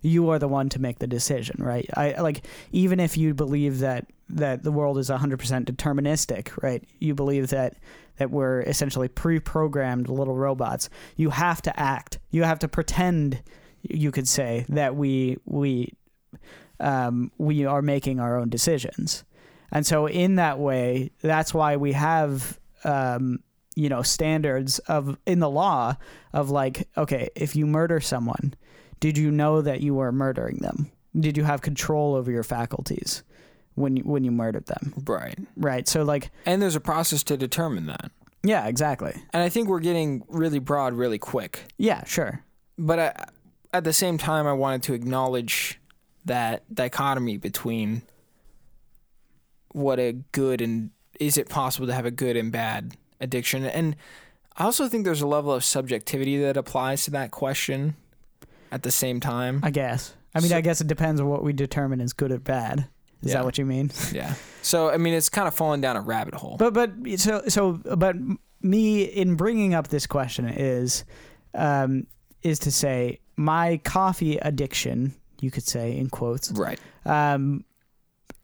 Speaker 2: you are the one to make the decision right? I like even if you believe that that the world is 100% deterministic right? You believe that that we're essentially pre-programmed little robots. You have to act. You have to pretend you could say that we we um, we are making our own decisions and so in that way that's why we have um, you know standards of in the law of like okay if you murder someone did you know that you were murdering them did you have control over your faculties when you, when you murdered them
Speaker 1: Right.
Speaker 2: right so like
Speaker 1: And there's a process to determine that.
Speaker 2: yeah exactly
Speaker 1: And I think we're getting really broad really quick.
Speaker 2: yeah sure
Speaker 1: But I, at the same time, I wanted to acknowledge that dichotomy between what a good and is it possible to have a good and bad addiction. And I also think there's a level of subjectivity that applies to that question at the same time.
Speaker 2: i guess i mean
Speaker 1: So-
Speaker 2: i guess it depends on what we determine as good or bad is
Speaker 1: Yeah.
Speaker 2: that what you mean
Speaker 1: yeah. So, I mean, it's kind of falling down a rabbit hole.
Speaker 2: But but so so but me in bringing up this question is um is to say my coffee addiction, you could say in quotes,
Speaker 1: right.
Speaker 2: um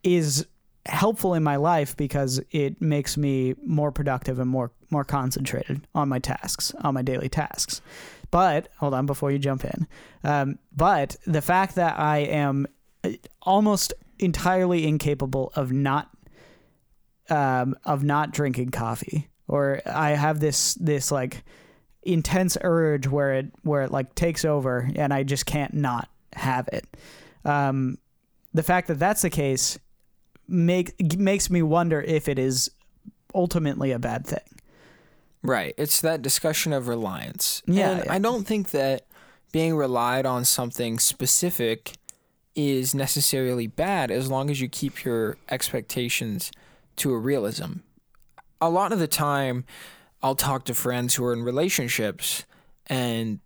Speaker 2: is helpful in my life because it makes me more productive and more more concentrated on my tasks, on my daily tasks. But hold on before you jump in. Um, but the fact that I am uh, almost entirely incapable of not um, of not drinking coffee, or I have this this like intense urge where it where it like takes over and I just can't not have it. Um, the fact that that's the case make makes me wonder if it is ultimately a bad thing.
Speaker 1: Right. It's that discussion of reliance.
Speaker 2: Yeah,
Speaker 1: And
Speaker 2: yeah.
Speaker 1: I don't think that being relied on something specific is necessarily bad as long as you keep your expectations to a realism. A lot of the time, I'll talk to friends who are in relationships, and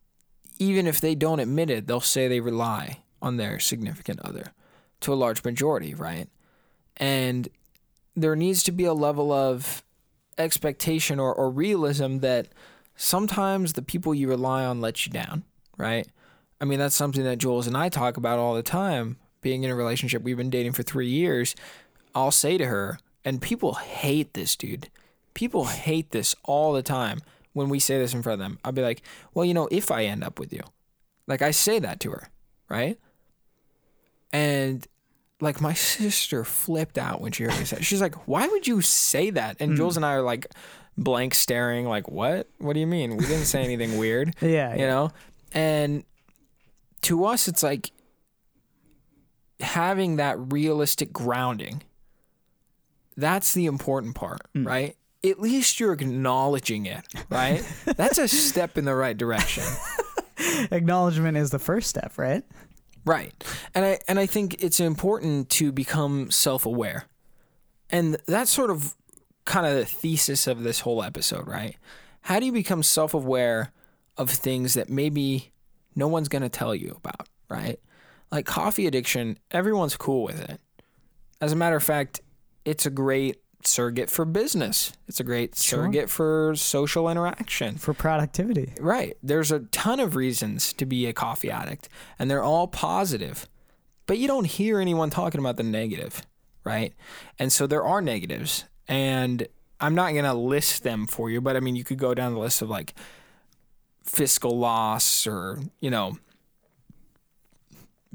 Speaker 1: even if they don't admit it, they'll say they rely on their significant other to a large majority, right? And there needs to be a level of expectation or, or realism that sometimes the people you rely on let you down, right? I mean, that's something that Jules and I talk about all the time. Being in a relationship, we've been dating for three years. I'll say to her, and people hate this, dude. People hate this all the time when we say this in front of them. I'll be like, well, you know, if I end up with you, like I say that to her, right? And like my sister flipped out when she heard me say. She's like, why would you say that? And hmm. Jules and I are like blank staring, like, what? What do you mean? We didn't say anything weird,
Speaker 2: Yeah,
Speaker 1: you know? And to us, it's like having that realistic grounding. That's the important part, hmm. right? At least you're acknowledging it, right? That's a step in the right direction.
Speaker 2: acknowledgement is the first step, right?
Speaker 1: Right. And I and I think it's important to become self-aware. And that's sort of kind of the thesis of this whole episode, right? How do you become self-aware of things that maybe no one's going to tell you about, right? Like coffee addiction, everyone's cool with it. As a matter of fact, it's a great surrogate for business. It's a great
Speaker 2: Sure.
Speaker 1: surrogate for social interaction.
Speaker 2: For productivity.
Speaker 1: Right. There's a ton of reasons to be a coffee addict, and they're all positive. But you don't hear anyone talking about the negative, right? And so there are negatives, and I'm not going to list them for you, but I mean, you could go down the list of like fiscal loss or, you know,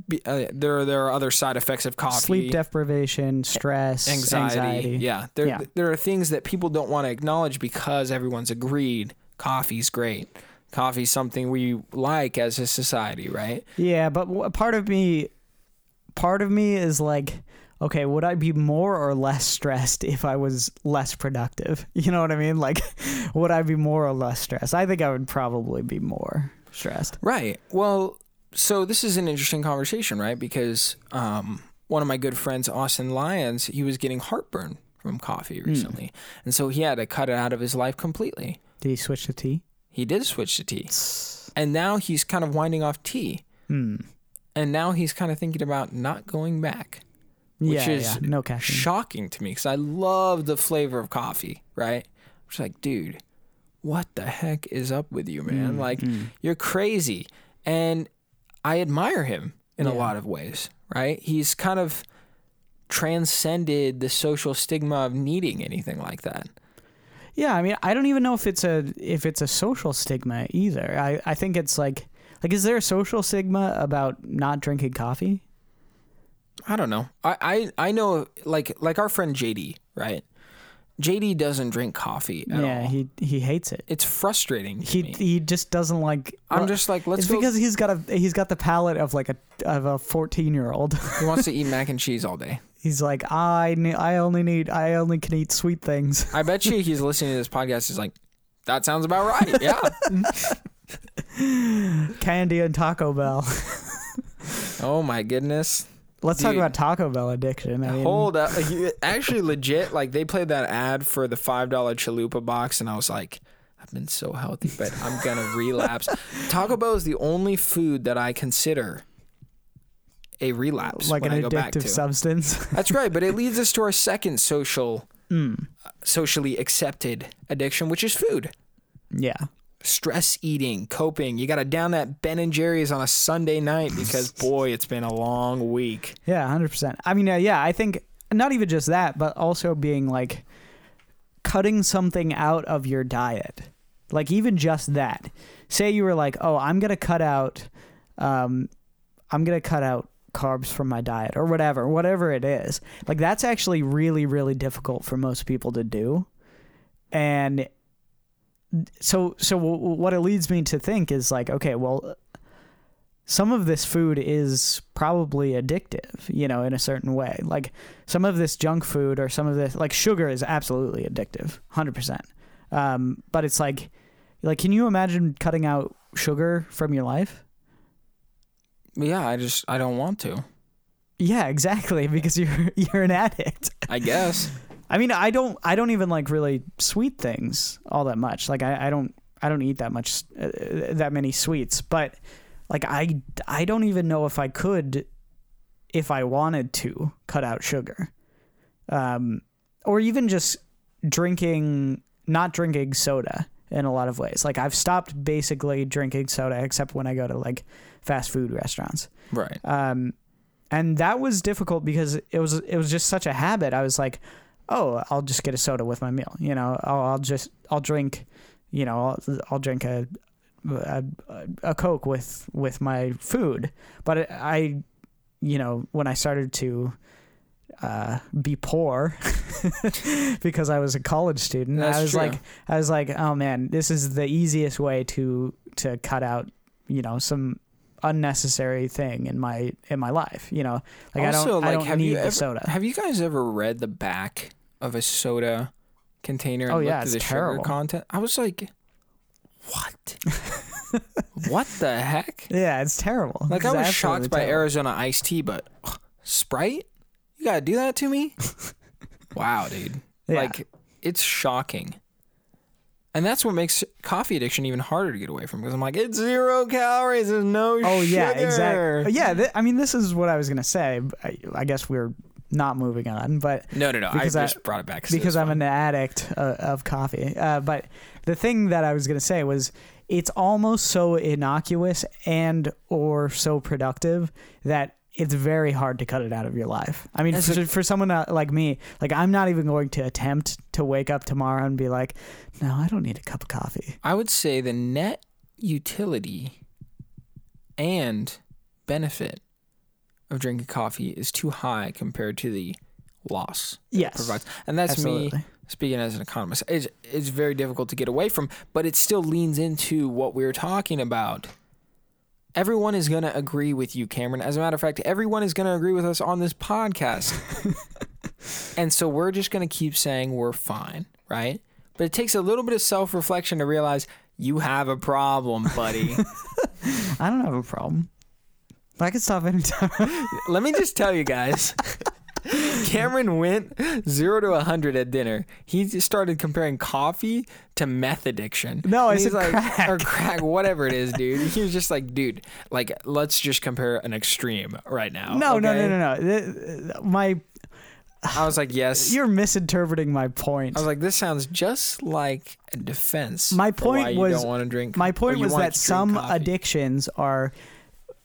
Speaker 1: be, uh, there there are other side effects of coffee
Speaker 2: Sleep deprivation, stress,
Speaker 1: anxiety.
Speaker 2: anxiety.
Speaker 1: Yeah, there
Speaker 2: Yeah.
Speaker 1: there are things that people don't want to acknowledge because everyone's agreed coffee's great. Coffee's something we like as a society, right?
Speaker 2: Yeah, but w- part of me, part of me is like, okay, would I be more or less stressed if I was less productive? You know what I mean? Like, would I be more or less stressed? I think I would probably be more stressed.
Speaker 1: Right. Well, so this is an interesting conversation, right? Because um, one of my good friends, Austin Lyons, he was getting heartburn from coffee recently, and so he had to cut it out of his life completely.
Speaker 2: Did he switch to tea?
Speaker 1: He did switch to tea, and now he's kind of winding off tea.
Speaker 2: Hmm.
Speaker 1: and now he's kind of thinking about not going back. Which
Speaker 2: yeah,
Speaker 1: is
Speaker 2: yeah, no caffeine.
Speaker 1: Shocking to me because I love the flavor of coffee, right? I'm just like, dude, what the heck is up with you, man?
Speaker 2: Mm,
Speaker 1: like,
Speaker 2: mm.
Speaker 1: you're crazy. And I admire him in a lot of ways, right? He's kind of transcended the social stigma of needing anything like that.
Speaker 2: Yeah, I mean, I don't even know if it's a if it's a social stigma either. I I think it's like like is there a social stigma about not drinking coffee?
Speaker 1: I don't know. I, I, I know like like our friend JD, right? JD doesn't drink coffee at
Speaker 2: yeah,
Speaker 1: all.
Speaker 2: he he hates it.
Speaker 1: it's frustrating
Speaker 2: He
Speaker 1: me.
Speaker 2: he just doesn't like.
Speaker 1: I'm
Speaker 2: well,
Speaker 1: just like, let's
Speaker 2: it's
Speaker 1: go.
Speaker 2: because he's got a he's got the palate of like a of a 14 year old.
Speaker 1: he wants to eat mac and cheese all day.
Speaker 2: He's like I ne- I only need I only can eat sweet things.
Speaker 1: I bet you he's listening to this podcast. He's like, that sounds about right. Yeah.
Speaker 2: Candy and Taco Bell.
Speaker 1: oh my goodness.
Speaker 2: Let's talk about Taco Bell addiction. I mean,
Speaker 1: Hold up. Actually, legit. Like they played that ad for the five dollar chalupa box, and I was like, I've been so healthy, but I'm gonna relapse. Taco Bell is the only food that I consider a relapse
Speaker 2: like
Speaker 1: when
Speaker 2: an
Speaker 1: I go back
Speaker 2: addictive
Speaker 1: to.
Speaker 2: substance.
Speaker 1: That's right, but it leads us to our second social,
Speaker 2: Mm.
Speaker 1: socially accepted addiction, which is food.
Speaker 2: Yeah.
Speaker 1: Stress eating, coping. You got to down that Ben and Jerry's on a Sunday night because boy, it's been a long week.
Speaker 2: Yeah, hundred percent. I mean, uh, yeah, I think not even just that, but also being like cutting something out of your diet, like even just that. Say you were like, oh, I'm gonna cut out, um, I'm gonna cut out carbs from my diet or whatever, whatever it is. Like that's actually really, really difficult for most people to do, and so so what it leads me to think is like, okay, well some of this food is probably addictive, you know, in a certain way. Like some of this junk food or some of this, like sugar is absolutely addictive, hundred percent. Um, but it's like, like, can you imagine cutting out sugar from your life?
Speaker 1: Yeah, I just I don't want to.
Speaker 2: Yeah, exactly, because you're you're an addict.
Speaker 1: I guess.
Speaker 2: I mean, I don't I don't even like really sweet things all that much. Like I, I don't I don't eat that much uh, that many sweets, but like I I don't even know if I could if I wanted to cut out sugar. Um or even just drinking not drinking soda in a lot of ways. Like I've stopped basically drinking soda except when I go to like fast food restaurants.
Speaker 1: Right.
Speaker 2: Um, and that was difficult because it was it was just such a habit. I was like, oh, I'll just get a soda with my meal. You know, I'll, I'll just I'll drink, you know, I'll, I'll drink a, a a Coke with with my food. But I, you know, when I started to uh, be poor because I was a college student,
Speaker 1: That's
Speaker 2: I was
Speaker 1: true.
Speaker 2: like, I was like, oh man, this is the easiest way to to cut out, you know, some unnecessary thing in my in my life. You know, like
Speaker 1: also,
Speaker 2: I don't
Speaker 1: like,
Speaker 2: I don't
Speaker 1: have
Speaker 2: need
Speaker 1: you
Speaker 2: the soda.
Speaker 1: Have you guys ever read the back of a soda container and
Speaker 2: Oh, yeah, it's
Speaker 1: the sugar
Speaker 2: terrible.
Speaker 1: content? I was like, what? what the heck?
Speaker 2: yeah, it's terrible.
Speaker 1: Like
Speaker 2: It's
Speaker 1: I was shocked by
Speaker 2: terrible.
Speaker 1: Arizona iced tea, but ugh, Sprite? You gotta do that to me? wow, dude.
Speaker 2: Yeah.
Speaker 1: Like it's shocking. And that's what makes coffee addiction even harder to get away from because I'm like, it's zero calories, there's no
Speaker 2: Oh yeah, exactly. Yeah, th- I mean, this is what I was gonna say. I, I guess we're not moving on, but
Speaker 1: No, no, no. I
Speaker 2: Because I-
Speaker 1: just brought it back
Speaker 2: because I'm
Speaker 1: fun.
Speaker 2: an addict uh, of coffee. Uh, but the thing that I was gonna say was, it's almost so innocuous and or so productive that it's very hard to cut it out of your life. I mean, for,
Speaker 1: a-
Speaker 2: for someone like me, like I'm not even going to attempt to wake up tomorrow and be like, no, I don't need a cup of coffee.
Speaker 1: I would say the net utility and benefit of drinking coffee is too high compared to the loss it
Speaker 2: Yes,
Speaker 1: provides. And that's me speaking as an economist. It's, it's very difficult to get away from, but it still leans into what we were talking about. Everyone is going to agree with you, Cameron. As a matter of fact, everyone is going to agree with us on this podcast. and so we're just going to keep saying we're fine, right? But it takes a little bit of self reflection to realize you have a problem, buddy.
Speaker 2: I don't have a problem. But I can stop anytime.
Speaker 1: Let me just tell you guys Cameron went zero to a hundred at dinner. He started comparing coffee to meth addiction.
Speaker 2: No, I said
Speaker 1: like,
Speaker 2: crack.
Speaker 1: or crack, whatever it is, dude. He was just like, dude, like let's just compare an extreme right now.
Speaker 2: No, no,
Speaker 1: okay?
Speaker 2: no, no, no. Th- My
Speaker 1: I was like, yes.
Speaker 2: you're misinterpreting my point.
Speaker 1: I was like, this sounds just like a defense.
Speaker 2: My point was-
Speaker 1: don't want to drink.
Speaker 2: My point was that some
Speaker 1: coffee.
Speaker 2: addictions are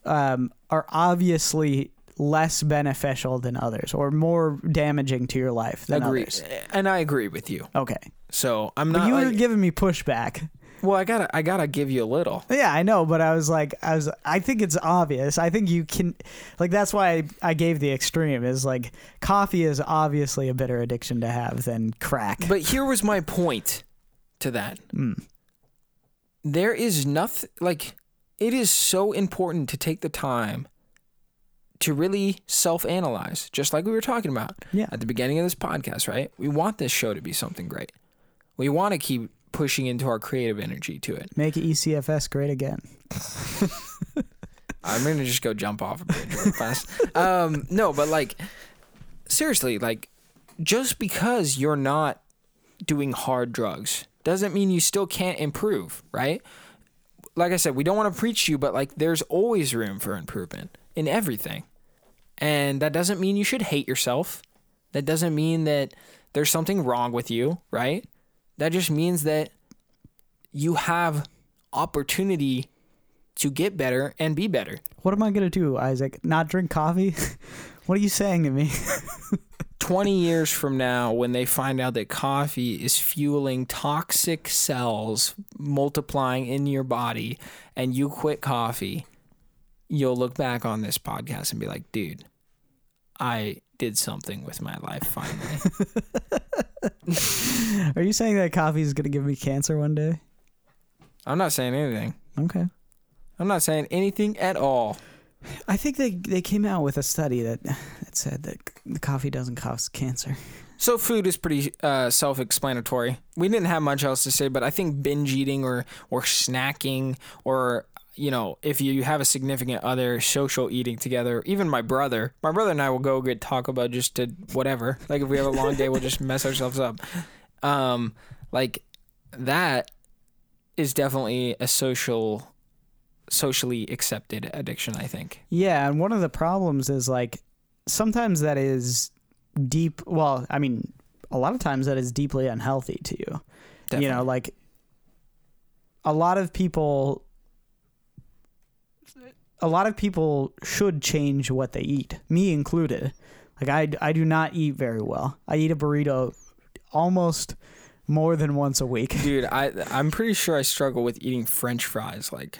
Speaker 2: um, are obviously less beneficial than others, or more damaging to your life than
Speaker 1: agree,
Speaker 2: others.
Speaker 1: and I agree with you.
Speaker 2: Okay,
Speaker 1: So I'm
Speaker 2: but
Speaker 1: not.
Speaker 2: you were
Speaker 1: like-
Speaker 2: giving me pushback.
Speaker 1: well, I gotta, I gotta give you a little.
Speaker 2: Yeah, I know, but I was like, I was, I think it's obvious. I think you can, like, that's why I, I gave the extreme. Is like, coffee is obviously a better addiction to have than crack.
Speaker 1: But here was my point to that.
Speaker 2: Mm.
Speaker 1: There is nothing like it is so important to take the time to really self-analyze, just like we were talking about
Speaker 2: Yeah.
Speaker 1: at the beginning of this podcast, right? We want this show to be something great. We want to keep pushing into our creative energy to it.
Speaker 2: Make ECFS great again.
Speaker 1: I'm gonna just go jump off a bridge real fast. Um, no, but like seriously, like just because you're not doing hard drugs doesn't mean you still can't improve, right? Like I said, we don't want to preach to you, but like there's always room for improvement in everything. And that doesn't mean you should hate yourself. That doesn't mean that there's something wrong with you, right? That just means that you have opportunity to get better and be better.
Speaker 2: What am I gonna do, Isaac? Not drink coffee? what are you saying to me?
Speaker 1: 20 years from now, when they find out that coffee is fueling toxic cells multiplying in your body and you quit coffee, you'll look back on this podcast and be like, dude, I did something with my life finally.
Speaker 2: Are you saying that coffee is gonna give me cancer one day?
Speaker 1: I'm not saying anything.
Speaker 2: Okay.
Speaker 1: I'm not saying anything at all.
Speaker 2: I think they they came out with a study that that said that the coffee doesn't cause cancer.
Speaker 1: So food is pretty uh, self-explanatory. We didn't have much else to say, but I think binge eating or or snacking or you know if you have a significant other, social eating together. Even my brother, my brother and I will go get Taco Bell just to whatever. Like if we have a long day, we'll just mess ourselves up. Um, like that is definitely a social, socially accepted addiction. I think.
Speaker 2: Yeah, and one of the problems is like sometimes that is deep. Well, I mean, a lot of times that is deeply unhealthy to you.
Speaker 1: Definitely.
Speaker 2: You know, like a lot of people. A lot of people should change what they eat, me included. Like I, I do not eat very well. I eat a burrito almost more than once a week.
Speaker 1: Dude, I I'm pretty sure I struggle with eating French fries like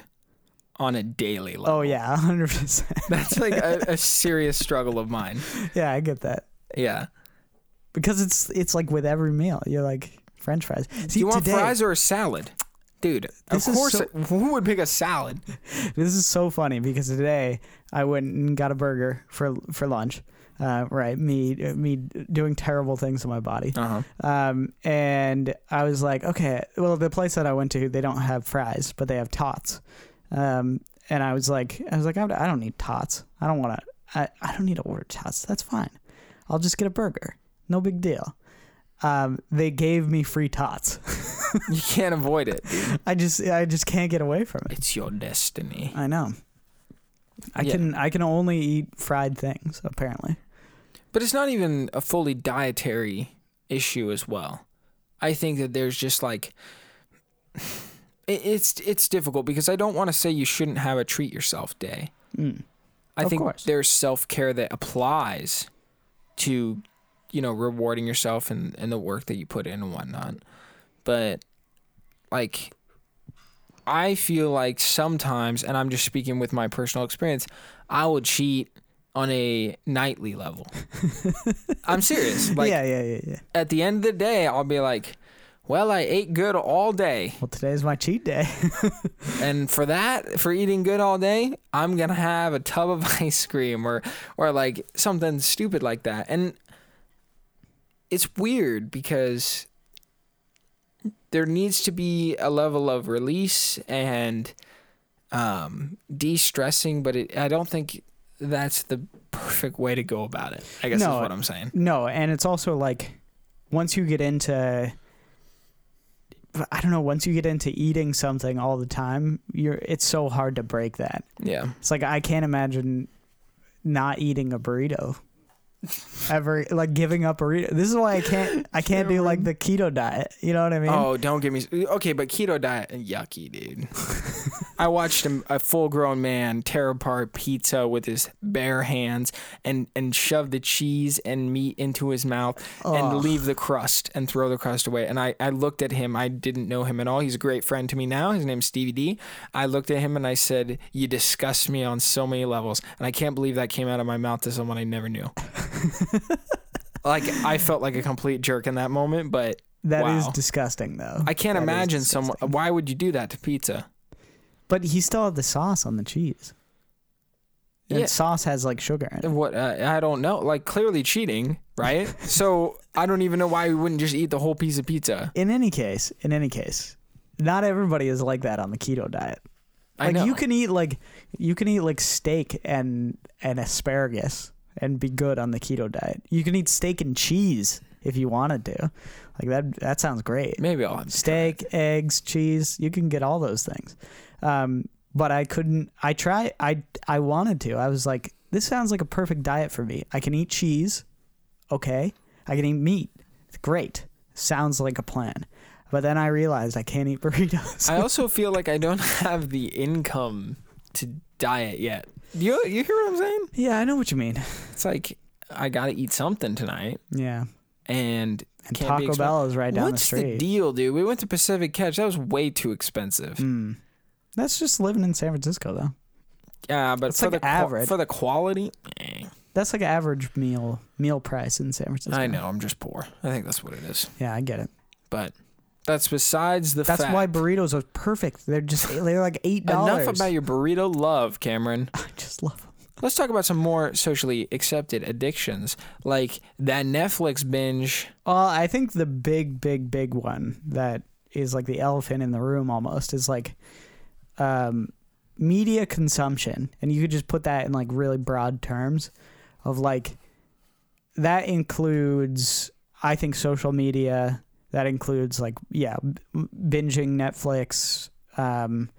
Speaker 1: on a daily oh, level.
Speaker 2: Oh yeah, hundred percent.
Speaker 1: That's like a, a serious struggle of mine.
Speaker 2: Yeah, I get that
Speaker 1: Yeah.
Speaker 2: because it's it's like with every meal, you're like French fries. See,
Speaker 1: Do you want
Speaker 2: today,
Speaker 1: fries or a salad? Dude,
Speaker 2: This
Speaker 1: of
Speaker 2: is
Speaker 1: course,
Speaker 2: so-
Speaker 1: who would pick a salad?
Speaker 2: This is so funny because today I went and got a burger for for lunch. Uh, right, me me doing terrible things to my body.
Speaker 1: Uh-huh.
Speaker 2: Um, and I was like, okay, well, the place that I went to, they don't have fries, but they have tots. Um, and I was like, I was like, I don't need tots. I don't want to. I, I don't need to order tots. That's fine. I'll just get a burger. No big deal. Um, they gave me free tots.
Speaker 1: You can't avoid it. dude.
Speaker 2: I just I just can't get away from it.
Speaker 1: It's your destiny.
Speaker 2: I know. I
Speaker 1: Yeah.
Speaker 2: can I can only eat fried things apparently.
Speaker 1: But it's not even a fully dietary issue as well. I think that there's just like it's it's difficult because I don't want to say you shouldn't have a treat yourself day.
Speaker 2: Mm.
Speaker 1: I
Speaker 2: Of
Speaker 1: think
Speaker 2: course.
Speaker 1: there's self care that applies to, you know, rewarding yourself and, and the work that you put in and whatnot. But like I feel like sometimes, and I'm just speaking with my personal experience, I will cheat on a nightly level. I'm serious. Like
Speaker 2: yeah, yeah, yeah, yeah.
Speaker 1: at the end of the day, I'll be like, well, I ate good all day.
Speaker 2: Well, today's my cheat day.
Speaker 1: And for that, for eating good all day, I'm gonna have a tub of ice cream or or like something stupid like that. And it's weird because there needs to be a level of release and um, de-stressing, but it, I don't think that's the perfect way to go about it. I guess
Speaker 2: No.
Speaker 1: is what I'm saying.
Speaker 2: No, and it's also like once you get into I don't know, once you get into eating something all the time, you're it's so hard to break that.
Speaker 1: Yeah.
Speaker 2: It's like I can't imagine not eating a burrito. Ever like giving up burrito. This is why I can't I can't do like the keto diet. You know what I mean?
Speaker 1: Oh, don't get me. Okay, but keto diet, yucky, dude. I watched him, a full-grown man tear apart pizza with his bare hands and and shove the cheese and meat into his mouth and leave the crust and throw the crust away. And I I looked at him. I didn't know him at all. He's a great friend to me now. His name's Stevie D. I looked at him and I said, "You disgust me on so many levels." And I can't believe that came out of my mouth to someone I never knew. like I felt like a complete jerk in that moment, but
Speaker 2: That is
Speaker 1: wow.
Speaker 2: disgusting though.
Speaker 1: I can't
Speaker 2: That is
Speaker 1: imagine someone. Why would you do that to pizza?
Speaker 2: But he still had the sauce on the cheese. And
Speaker 1: Yeah.
Speaker 2: sauce has like sugar in it.
Speaker 1: What uh, I don't know. Like clearly cheating, right? so I don't even know why we wouldn't just eat the whole piece of pizza.
Speaker 2: In any case, in any case, not everybody is like that on the keto diet.
Speaker 1: I
Speaker 2: Like
Speaker 1: know.
Speaker 2: you can eat like you can eat like steak and and asparagus and be good on the keto diet. You can eat steak and cheese if you wanted to. Like that that sounds great.
Speaker 1: Maybe I'll have
Speaker 2: Steak, eggs, cheese, you can get all those things. Um, but I couldn't I try I I wanted to. I was like this sounds like a perfect diet for me. I can eat cheese. Okay. I can eat meat. Great. Sounds like a plan. But then I realized I can't eat burritos.
Speaker 1: I also feel like I don't have the income to diet yet. You you hear what I'm saying?
Speaker 2: yeah, I know what you mean.
Speaker 1: It's like I gotta eat something tonight,
Speaker 2: Yeah.
Speaker 1: and
Speaker 2: And Taco Bell is right down
Speaker 1: What's
Speaker 2: the street.
Speaker 1: deal, dude? We went to Pacific Catch. That was way too expensive.
Speaker 2: Mm. That's just living in San Francisco, though.
Speaker 1: Yeah, but for
Speaker 2: like
Speaker 1: the
Speaker 2: average.
Speaker 1: for the quality, eh.
Speaker 2: That's like average meal meal price in San Francisco.
Speaker 1: I know. I'm just poor. I think that's what it is.
Speaker 2: Yeah, I get it.
Speaker 1: But that's besides the
Speaker 2: That's
Speaker 1: fact.
Speaker 2: why burritos are perfect. They're just they're like eight dollars.
Speaker 1: Enough about your burrito love, Cameron.
Speaker 2: I just love them.
Speaker 1: Let's talk about some more socially accepted addictions, like that Netflix binge.
Speaker 2: Well, I think the big, big, big one that is like the elephant in the room almost is like um, media consumption, and you could just put that in like really broad terms of like that includes, I think, social media. That includes like yeah, binging Netflix. Um,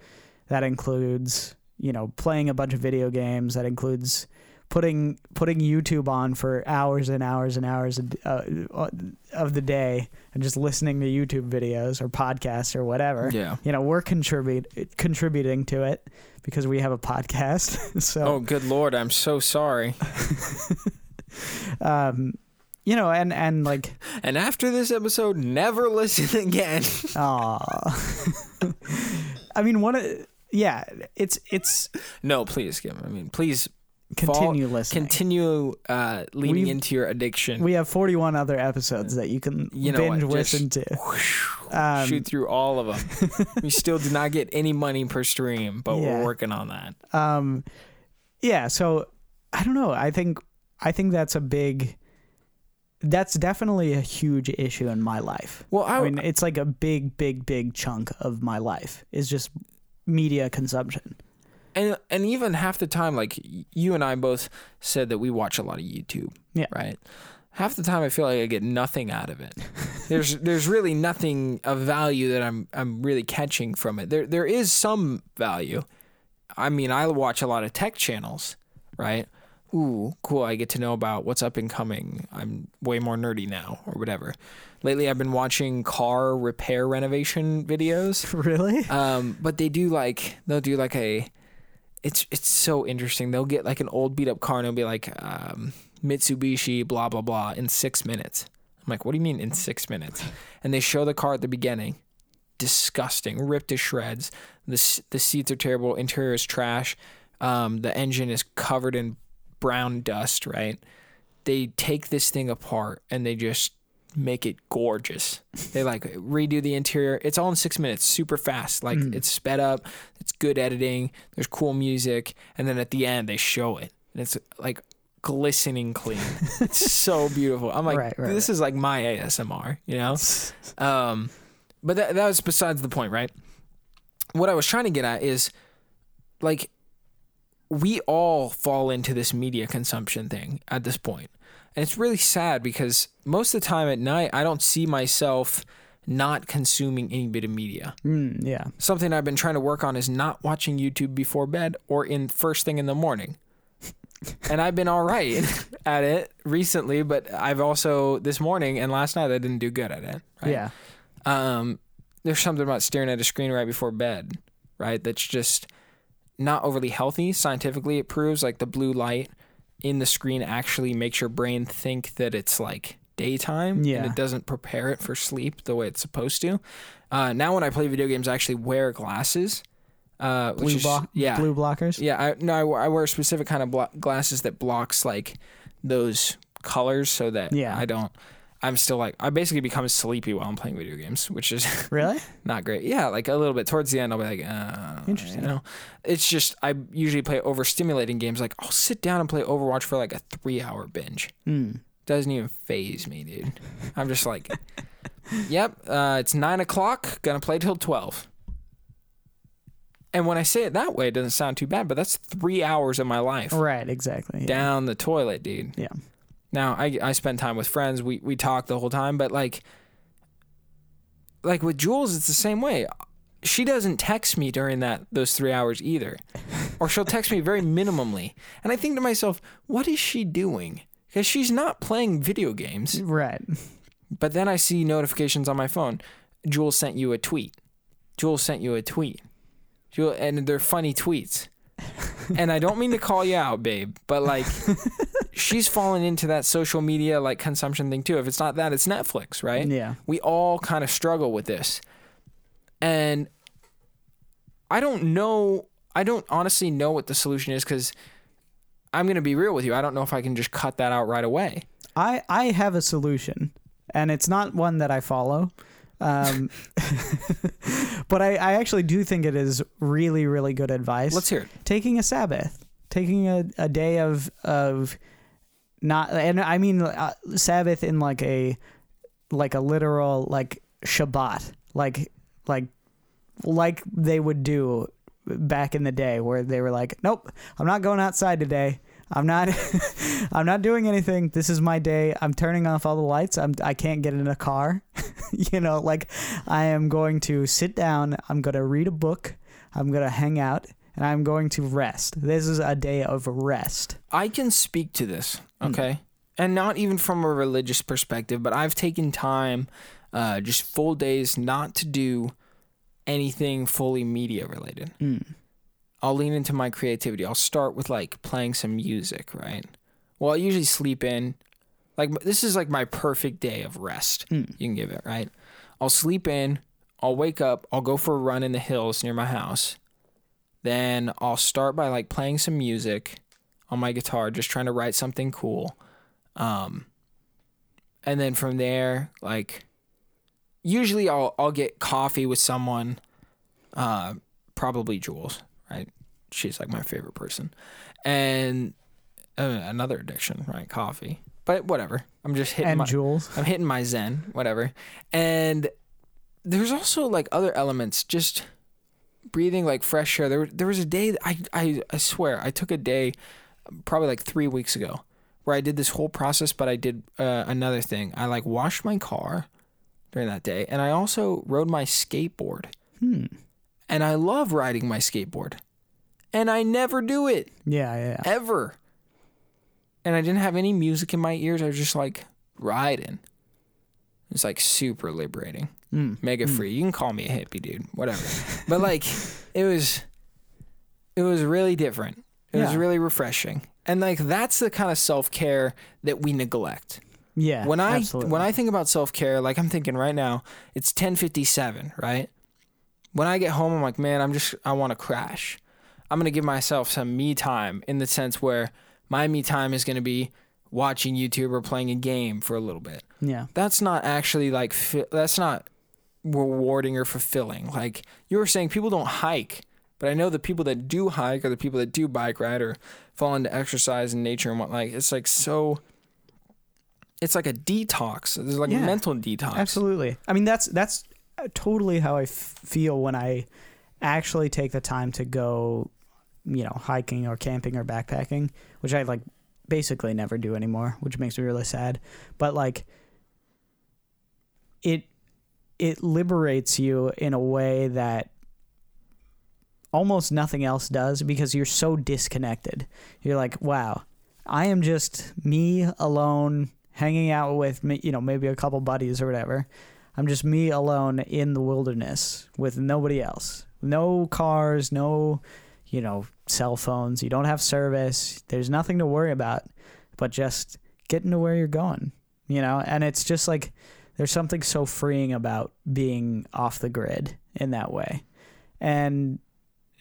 Speaker 2: that includes you know playing a bunch of video games. That includes putting putting YouTube on for hours and hours and hours d- uh, of the day and just listening to YouTube videos or podcasts or whatever.
Speaker 1: Yeah.
Speaker 2: You know, we're contribute contributing to it because we have a podcast. so,
Speaker 1: Oh, good lord! I'm so sorry.
Speaker 2: um, you know, and and like,
Speaker 1: And after this episode, never listen again.
Speaker 2: aw. I mean, what? A, yeah, it's it's
Speaker 1: no, please, Kim. I mean, please
Speaker 2: continue listening.
Speaker 1: continue uh, leaning
Speaker 2: We've-
Speaker 1: into your addiction.
Speaker 2: we have 41 other episodes that you can
Speaker 1: You know
Speaker 2: binge
Speaker 1: what,
Speaker 2: listen to. Um,
Speaker 1: Shoot through all of them. we still do not get any money per stream, but
Speaker 2: Yeah.
Speaker 1: we're working on that.
Speaker 2: um yeah so i don't know i think i think that's a big that's definitely a huge issue in my life
Speaker 1: Well, I,
Speaker 2: i mean it's like a big big big chunk of my life is just media consumption
Speaker 1: and and even half the time, like you and I both said that we watch a lot of YouTube.
Speaker 2: Yeah.
Speaker 1: Right. Half the time, I feel like I get nothing out of it. there's there's really nothing of value that I'm I'm really catching from it. There there is some value. I mean, I watch a lot of tech channels, right? Ooh, cool. I get to know about what's up and coming. I'm way more nerdy now, or whatever. Lately, I've been watching car repair renovation videos.
Speaker 2: really
Speaker 1: Um, but they do like they'll do like a it's it's so interesting. They'll get like an old beat up car and it'll be like um, Mitsubishi blah blah blah in six minutes. I'm like, what do you mean in six minutes? And they show the car at the beginning, disgusting, ripped to shreds. The the seats are terrible. Interior is trash. Um, the engine is covered in brown dust. Right? They take this thing apart and they just make it gorgeous. They like redo the interior. It's all in six minutes, super fast. Like it's sped up. It's good editing. There's cool music, and then at the end they show it, and it's like glistening clean. it's so beautiful. I'm like,
Speaker 2: Right, right,
Speaker 1: this is like my ASMR, you know. Um, but that that was besides the point, right? What I was trying to get at is, like, we all fall into this media consumption thing at this point. And it's really sad because most of the time at night, I don't see myself not consuming any bit of media.
Speaker 2: Mm, yeah.
Speaker 1: Something I've been trying to work on is not watching YouTube before bed or in first thing in the morning. and I've been all right at it recently, but I've also this morning and last night I didn't do good at it. Right?
Speaker 2: Yeah.
Speaker 1: Um, there's something about staring at a screen right before bed, right? That's just not overly healthy. Scientifically, it proves like the blue light in the screen actually makes your brain think that it's like daytime
Speaker 2: Yeah.
Speaker 1: and it doesn't prepare it for sleep the way it's supposed to. Uh, now, when I play video games, I actually wear glasses. Uh,
Speaker 2: Blue,
Speaker 1: is,
Speaker 2: blo-
Speaker 1: yeah,
Speaker 2: blue blockers.
Speaker 1: yeah. I, no, I, wear- I wear a specific kind of blo- glasses that blocks like those colors so that
Speaker 2: Yeah.
Speaker 1: I don't. I'm still like I basically become sleepy while I'm playing video games, which is
Speaker 2: Really?
Speaker 1: not great. Yeah, like a little bit towards the end, I'll be like, uh,
Speaker 2: Interesting.
Speaker 1: You know, it's just I usually play overstimulating games. Like I'll sit down and play Overwatch for like a three hour binge.
Speaker 2: Mm.
Speaker 1: Doesn't even phase me, dude. I'm just like, yep, uh, it's nine o'clock. Gonna play till twelve. And when I say it that way, it doesn't sound too bad, but that's three hours of my life
Speaker 2: Right. Exactly. Yeah.
Speaker 1: down the toilet, dude.
Speaker 2: Yeah.
Speaker 1: Now I I spend time with friends. We we talk the whole time, but like like with Jules, it's the same way. She doesn't text me during that those three hours either, or she'll text me very minimally. And I think to myself, what is she doing? Because she's not playing video games.
Speaker 2: Right.
Speaker 1: But then I see notifications on my phone. Jules sent you a tweet. Jules sent you a tweet. Jewel, and they're funny tweets. and I don't mean to call you out, babe, but like she's fallen into that social media like consumption thing too. If it's not that, it's Netflix, right?
Speaker 2: Yeah.
Speaker 1: We all kind of struggle with this. And I don't know I don't honestly know what the solution is cuz I'm going to be real with you. I don't know if I can just cut that out right away.
Speaker 2: I I have a solution, and it's not one that I follow. Um, but I, I actually do think it is really, really good advice.
Speaker 1: Let's hear it.
Speaker 2: taking a Sabbath, taking a, a day of of not, and I mean uh, Sabbath in like a like a literal like Shabbat, like like like they would do back in the day, where they were like, "Nope, I'm not going outside today." I'm not. I'm not doing anything. This is my day. I'm turning off all the lights. I'm. I can't get in a car. you know, like I am going to sit down. I'm going to read a book. I'm going to hang out, and I'm going to rest. This is a day of rest.
Speaker 1: I can speak to this, hmm. okay? And not even from a religious perspective, but I've taken time, uh, just full days, not to do anything fully media related. Hmm. I'll lean into my creativity. I'll start with like playing some music, right? Well, I usually sleep in. Like this is like my perfect day of rest. Hmm. You can give it, right? I'll sleep in. I'll wake up. I'll go for a run in the hills near my house. Then I'll start by like playing some music on my guitar, just trying to write something cool. Um, and then from there, like usually I'll I'll get coffee with someone, uh, probably Jules, right? She's like my favorite person, and uh, another addiction, right? Coffee, but whatever. I'm just hitting
Speaker 2: And
Speaker 1: my
Speaker 2: Jules.
Speaker 1: I'm hitting my zen, whatever. And there's also like other elements, just breathing like fresh air. There, there was a day that I, I, I swear, I took a day, probably like three weeks ago, where I did this whole process, but I did uh, another thing. I like washed my car during that day, and I also rode my skateboard.
Speaker 2: Hmm.
Speaker 1: And I love riding my skateboard, and I never do it
Speaker 2: Yeah, yeah. yeah.
Speaker 1: ever. And I didn't have any music in my ears. I was just like riding. It's like super liberating.
Speaker 2: Mm.
Speaker 1: Mega free. You can call me a hippie, dude. Whatever. but like it was it was really different. It was really refreshing. And like that's the kind of self-care that we neglect.
Speaker 2: Yeah.
Speaker 1: When I
Speaker 2: absolutely.
Speaker 1: when I think about self-care, like I'm thinking right now, it's 10:57, right? When I get home, I'm like, man, I'm just I want to crash. I'm going to give myself some me time in the sense where my me time is going to be watching YouTube or playing a game for a little bit.
Speaker 2: yeah.
Speaker 1: That's not actually like fi- that's not rewarding or fulfilling. Like you were saying people don't hike, but I know the people that do hike or the people that do bike ride or fall into exercise and nature and what like it's like so it's like a detox. There's like
Speaker 2: Yeah.
Speaker 1: a mental detox.
Speaker 2: Absolutely. I mean, that's that's totally how I f- feel when I actually take the time to go you know, hiking or camping or backpacking, which I like basically never do anymore, which makes me really sad. But like it it liberates you in a way that almost nothing else does because you're so disconnected. You're like, wow, I am just me alone hanging out with me, you know, maybe a couple buddies or whatever. I'm just me alone in the wilderness with nobody else. No cars, no, you know, cell phones. You don't have service. There's nothing to worry about but just getting to where you're going, you know? And it's just like there's something so freeing about being off the grid in that way. And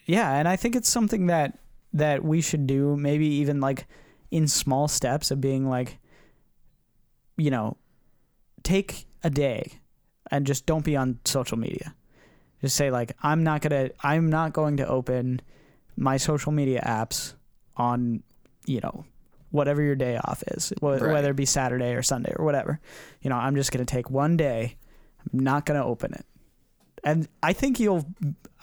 Speaker 2: yeah, and I think it's something that that we should do maybe even like in small steps of being like you know, take a day and just don't be on social media. Just say like I'm not going to I'm not going to open my social media apps on, you know, whatever your day off is, wh-
Speaker 1: Right.
Speaker 2: whether it be Saturday or Sunday or whatever. You know, I'm just going to take one day. I'm not going to open it. And I think you'll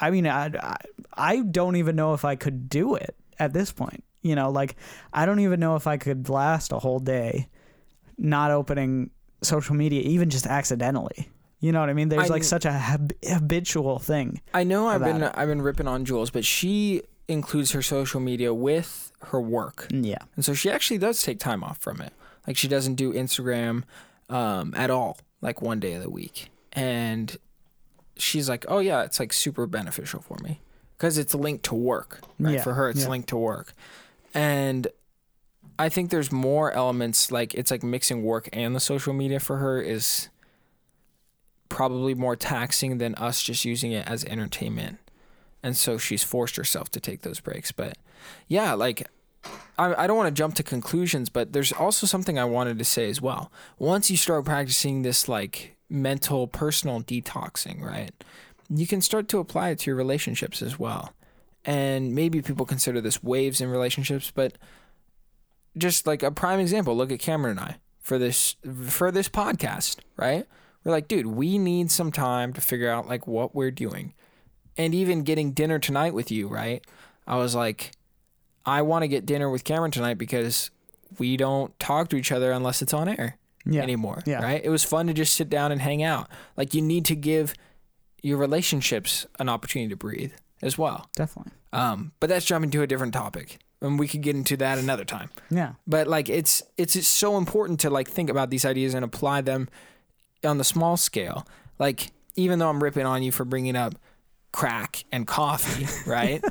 Speaker 2: I mean I, I don't even know if I could do it at this point. You know, like I don't even know if I could last a whole day not opening social media even just accidentally. You know what I mean? There's
Speaker 1: I-
Speaker 2: like such a hab- habitual thing.
Speaker 1: I know I've been
Speaker 2: it.
Speaker 1: I've been ripping on Jules, but she includes her social media with her work,
Speaker 2: Yeah.
Speaker 1: and so she actually does take time off from it. Like she doesn't do Instagram um, at all, like one day of the week, and she's like, "Oh yeah, it's like super beneficial for me because it's linked to work. Right?
Speaker 2: Yeah,
Speaker 1: For her, it's
Speaker 2: yeah.
Speaker 1: linked to work, and I think there's more elements like it's like mixing work and the social media for her is probably more taxing than us just using it as entertainment. And so she's forced herself to take those breaks. But yeah, like I, I don't want to jump to conclusions, but there's also something I wanted to say as well. Once you start practicing this like mental personal detoxing, right? You can start to apply it to your relationships as well. And maybe people consider this waves in relationships, but just like a prime example, look at Cameron and I for this for this podcast, right? We're like, dude, we need some time to figure out like what we're doing. And even getting dinner tonight with you, right? I was like, I want to get dinner with Cameron tonight because we don't talk to each other unless it's on air
Speaker 2: Yeah.
Speaker 1: anymore,
Speaker 2: Yeah.
Speaker 1: right? It was fun to just sit down and hang out. Like you need to give your relationships an opportunity to breathe as well.
Speaker 2: Definitely.
Speaker 1: Um, but that's jumping to a different topic, and we could get into that another time
Speaker 2: Yeah.
Speaker 1: but like it's it's just so important to like think about these ideas and apply them on the small scale like even though i'm ripping on you for bringing up crack and coffee right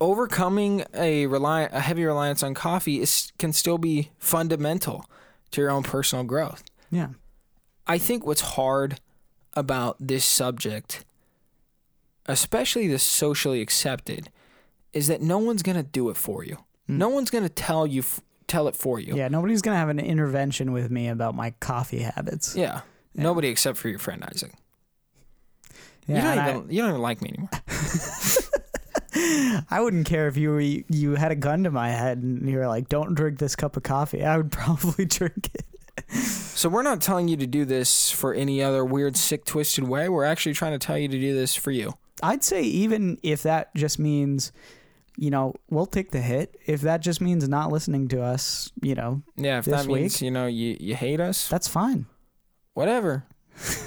Speaker 1: overcoming a rely a heavy reliance on coffee is can still be fundamental to your own personal growth
Speaker 2: Yeah.
Speaker 1: I think what's hard about this subject, especially the socially accepted, is that no one's gonna do it for you. Mm. No one's gonna tell you f- tell it for you.
Speaker 2: Yeah. Nobody's gonna have an intervention with me about my coffee habits.
Speaker 1: Yeah. Nobody except for your friend Isaac.
Speaker 2: Yeah,
Speaker 1: you don't
Speaker 2: and I-
Speaker 1: even you don't even like me anymore.
Speaker 2: I wouldn't care if you were, you had a gun to my head and you were like, "Don't drink this cup of coffee." I would probably drink it.
Speaker 1: so we're not telling you to do this for any other weird, sick, twisted way. We're actually trying to tell you to do this for you.
Speaker 2: I'd say even if that just means, you know, we'll take the hit. If that just means not listening to us, you know,
Speaker 1: Yeah, if
Speaker 2: This
Speaker 1: that means
Speaker 2: week?
Speaker 1: you know you you hate us,
Speaker 2: that's fine.
Speaker 1: whatever.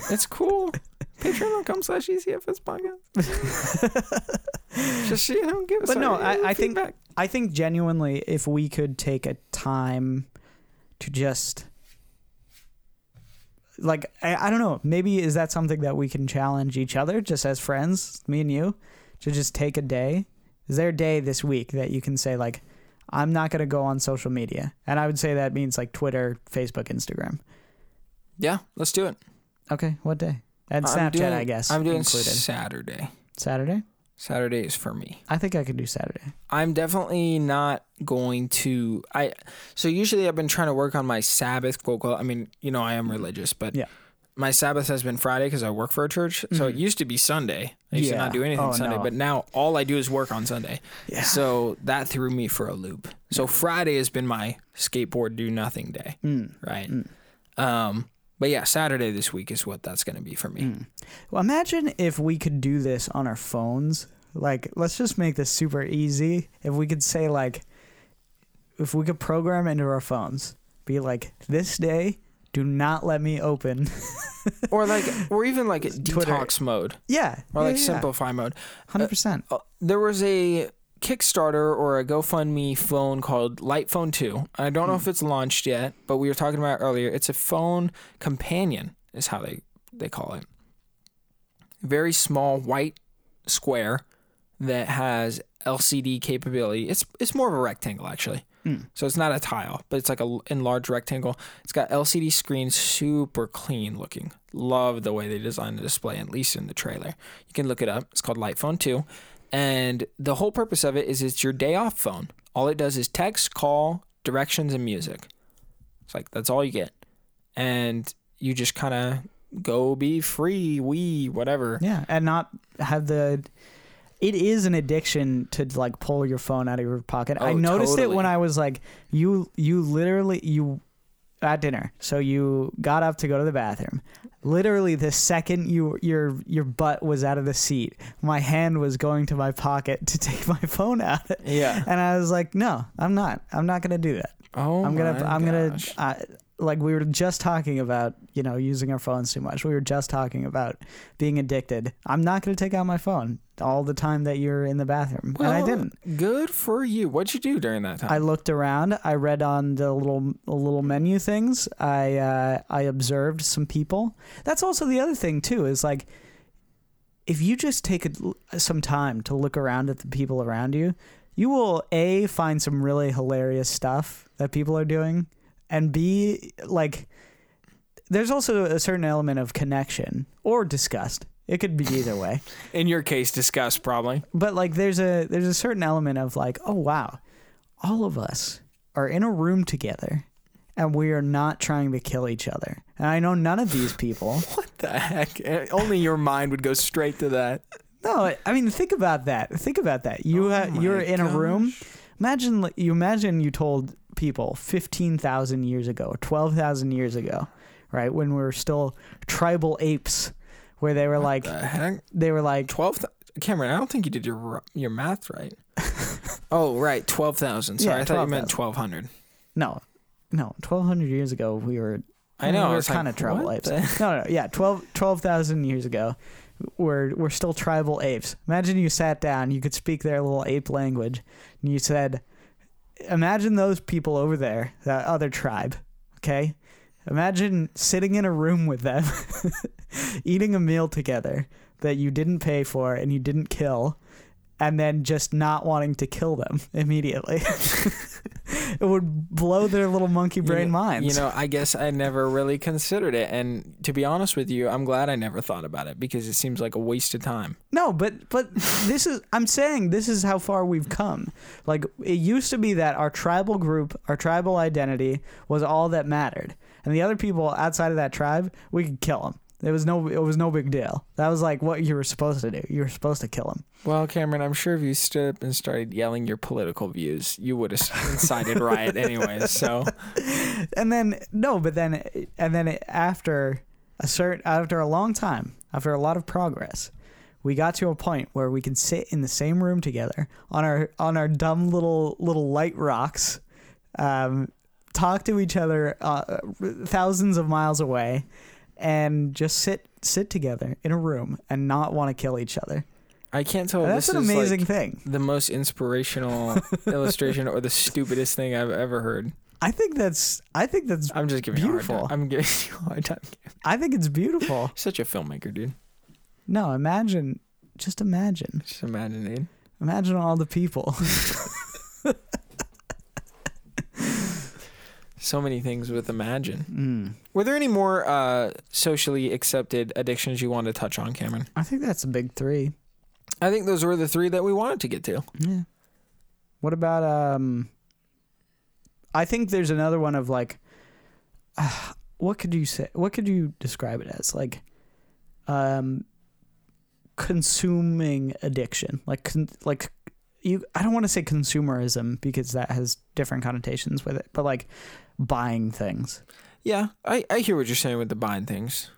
Speaker 1: It's cool. Patreon.com slash ECFS podcast. Just you know, give us
Speaker 2: But no, I-
Speaker 1: uh,
Speaker 2: I think-
Speaker 1: feedback.
Speaker 2: I think genuinely, if we could take a time to just like I, I don't know, maybe is that something that we can challenge each other just as friends, me and you, to just take a day? Is there a day this week that you can say like I'm not gonna go on social media? And I would say that means like Twitter, Facebook, Instagram.
Speaker 1: Yeah, let's do it.
Speaker 2: Okay, what day? And
Speaker 1: I'm
Speaker 2: Snapchat,
Speaker 1: doing-
Speaker 2: I guess.
Speaker 1: I'm doing
Speaker 2: included.
Speaker 1: Saturday.
Speaker 2: Saturday?
Speaker 1: Saturday is for me.
Speaker 2: I think I could do Saturday.
Speaker 1: I'm definitely not going to. I so usually I've been trying to work on my Sabbath quote. quote I mean, you know, I am religious, but
Speaker 2: Yeah.
Speaker 1: my Sabbath has been Friday because I work for a church. So it used to be Sunday. I used to not do anything
Speaker 2: Oh,
Speaker 1: Sunday,
Speaker 2: no.
Speaker 1: but now all I do is work on Sunday.
Speaker 2: Yeah.
Speaker 1: So that threw me for a loop. So Friday has been my skateboard do nothing day,
Speaker 2: Mm.
Speaker 1: right? Um, but yeah, Saturday this week is what that's going to be for me.
Speaker 2: Mm. Well, imagine if we could do this on our phones. Like, let's just make this super easy. If we could say like, if we could program into our phones, be like, this day, do not let me open.
Speaker 1: or like, or even like
Speaker 2: Twitter.
Speaker 1: detox mode,
Speaker 2: yeah,
Speaker 1: or like
Speaker 2: yeah, yeah.
Speaker 1: simplify mode.
Speaker 2: Hundred percent.
Speaker 1: Uh, there was a Kickstarter or a GoFundMe phone called Light Phone 2. I don't know if it's launched yet, but we were talking about it earlier. It's a phone companion, is how they, they call it. Very small white square that has LCD capability. It's it's more of a rectangle actually.
Speaker 2: Mm.
Speaker 1: So it's not a tile, but it's like a enlarged rectangle. It's got LCD screen, super clean looking. Love the way they designed the display, at least in the trailer. You can look it up. It's called Light Phone 2. And the whole purpose of it is it's your day off phone. All it does is text, call, directions, and music. It's like that's all you get. And you just kind of go be free, we, whatever.
Speaker 2: Yeah, and not have the. It is an addiction to like pull your phone out of your pocket. I
Speaker 1: Oh,
Speaker 2: noticed it when I was like, you you literally you at dinner. So you got up to go to the bathroom. Literally, the second you your your butt was out of the seat, my hand was going to my pocket to take my phone out,
Speaker 1: Yeah.
Speaker 2: and I was like, "No, I'm not. I'm not gonna do that.
Speaker 1: Oh,
Speaker 2: I'm gonna.
Speaker 1: my
Speaker 2: I'm gonna. Like we were just talking about, you know, using our phones too much. We were just talking about being addicted. I'm not gonna take out my phone all the time that you're in the bathroom, and I didn't.
Speaker 1: Good for you. What'd you do during that time?
Speaker 2: I looked around. I read on the little little menu things. I uh, I observed some people. That's also the other thing too. Is like if you just take a, some time to look around at the people around you, you will a find some really hilarious stuff that people are doing, and b like there's also a certain element of connection or disgust. It could be either way
Speaker 1: In your case, disgust probably.
Speaker 2: but like there's a there's a certain element of like oh wow all of us are in a room together and we are not trying to kill each other and i know none of these people
Speaker 1: What the heck? Eh, Only your mind would go straight to that.
Speaker 2: no i mean think about that think about that you
Speaker 1: Oh
Speaker 2: ha- you're in a room imagine you imagine you told people 15,000 years ago 12,000 years ago right when we were still tribal apes where they were like
Speaker 1: The
Speaker 2: they were like
Speaker 1: Twelve. Th- Cameron, I don't think you did your your math right. oh, right, twelve thousand. Sorry,
Speaker 2: Yeah,
Speaker 1: I thought you meant twelve hundred.
Speaker 2: no no 1200 years ago we were
Speaker 1: I know.
Speaker 2: We were
Speaker 1: was
Speaker 2: kind of tribal
Speaker 1: what
Speaker 2: apes. No, no, yeah, 12 12,000 years ago, we're we're still tribal apes. Imagine you sat down, you could speak their little ape language, and you said, "Imagine those people over there, that other tribe." Okay, imagine sitting in a room with them, eating a meal together that you didn't pay for and you didn't kill. And then just not wanting to kill them immediately. it would blow their little monkey brain
Speaker 1: you know,
Speaker 2: minds.
Speaker 1: You know, I guess I never really considered it, and to be honest with you, I'm glad I never thought about it because it seems like a waste of time.
Speaker 2: No, but but this is I'm saying this is how far we've come. Like it used to be that our tribal group, our tribal identity was all that mattered. And the other people outside of that tribe, we could kill them. It was no it was no big deal. That was like what you were supposed to do. You were supposed to kill him.
Speaker 1: Well, Cameron, I'm sure if you stood up and started yelling your political views, you would have incited riot anyways. So,
Speaker 2: And then no, but then and then after a certain after a long time, after a lot of progress, we got to a point where we could sit in the same room together on our on our dumb little little light rocks, um, talk to each other uh, thousands of miles away, and just sit sit together in a room and not want to kill each other.
Speaker 1: I can't tell. if
Speaker 2: That's an amazing
Speaker 1: like,
Speaker 2: thing.
Speaker 1: the most inspirational illustration or the stupidest thing I've ever heard.
Speaker 2: I think that's I think that's
Speaker 1: I'm just giving you a
Speaker 2: Beautiful.
Speaker 1: hard time. I'm giving you a hard time.
Speaker 2: I think it's beautiful.
Speaker 1: Such a filmmaker, dude.
Speaker 2: No, imagine, just imagine.
Speaker 1: Just imagine, dude.
Speaker 2: Imagine all the people.
Speaker 1: So many things with Imagine.
Speaker 2: Mm.
Speaker 1: Were there any more uh, socially accepted addictions you wanted to touch on, Cameron?
Speaker 2: I think that's a big three.
Speaker 1: I think those were the three that we wanted to get to.
Speaker 2: Yeah. What about um? I think there's another one of like, uh, what could you say? What could you describe it as? Like, um, consuming addiction. Like, con- like you. I don't want to say consumerism because that has different connotations with it, but like buying things.
Speaker 1: Yeah, I, I hear what you're saying with the buying things.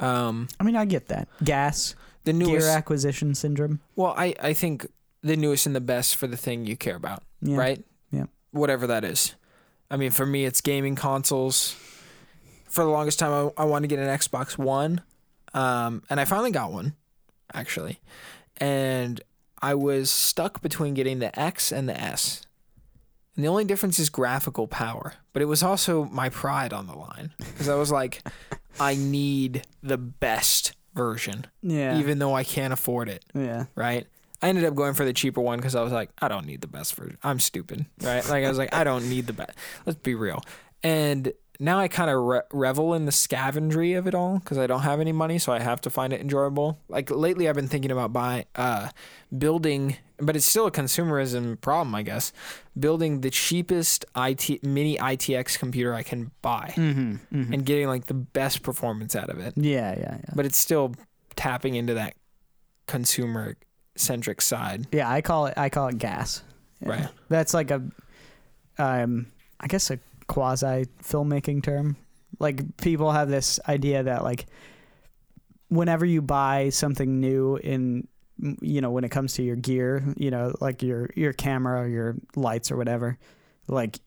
Speaker 1: Um,
Speaker 2: I mean, I get that. Gas.
Speaker 1: the newest.
Speaker 2: Gear acquisition syndrome.
Speaker 1: well, I I think the newest and the best for the thing you care about,
Speaker 2: Yeah.
Speaker 1: right?
Speaker 2: Yeah.
Speaker 1: Whatever that is. I mean, for me, it's gaming consoles. For the longest time, I, I wanted to get an Xbox One, um, and I finally got one, actually, and I was stuck between getting the X and the S. And the only difference is graphical power, but it was also my pride on the line because I was like, I need the best version,
Speaker 2: Yeah.
Speaker 1: even though I can't afford it
Speaker 2: yeah.
Speaker 1: right? I ended up going for the cheaper one because I was like, I don't need the best version. I'm stupid, right? Like I was like, I don't need the best. Let's be real. And now I kind of re- revel in the scavengery of it all because I don't have any money, so I have to find it enjoyable. Like lately, I've been thinking about buying, uh, building, but it's still a consumerism problem, I guess. Building the cheapest IT mini ITX computer I can buy
Speaker 2: Mm-hmm. mm-hmm.
Speaker 1: and getting like the best performance out of it
Speaker 2: Yeah, yeah, yeah.
Speaker 1: but it's still tapping into that consumer centric side.
Speaker 2: Yeah, I call it I call it gas. Yeah.
Speaker 1: Right.
Speaker 2: That's like a um I guess a quasi filmmaking term. Like people have this idea that like whenever you buy something new in you know when it comes to your gear, you know, like your your camera or your lights or whatever, like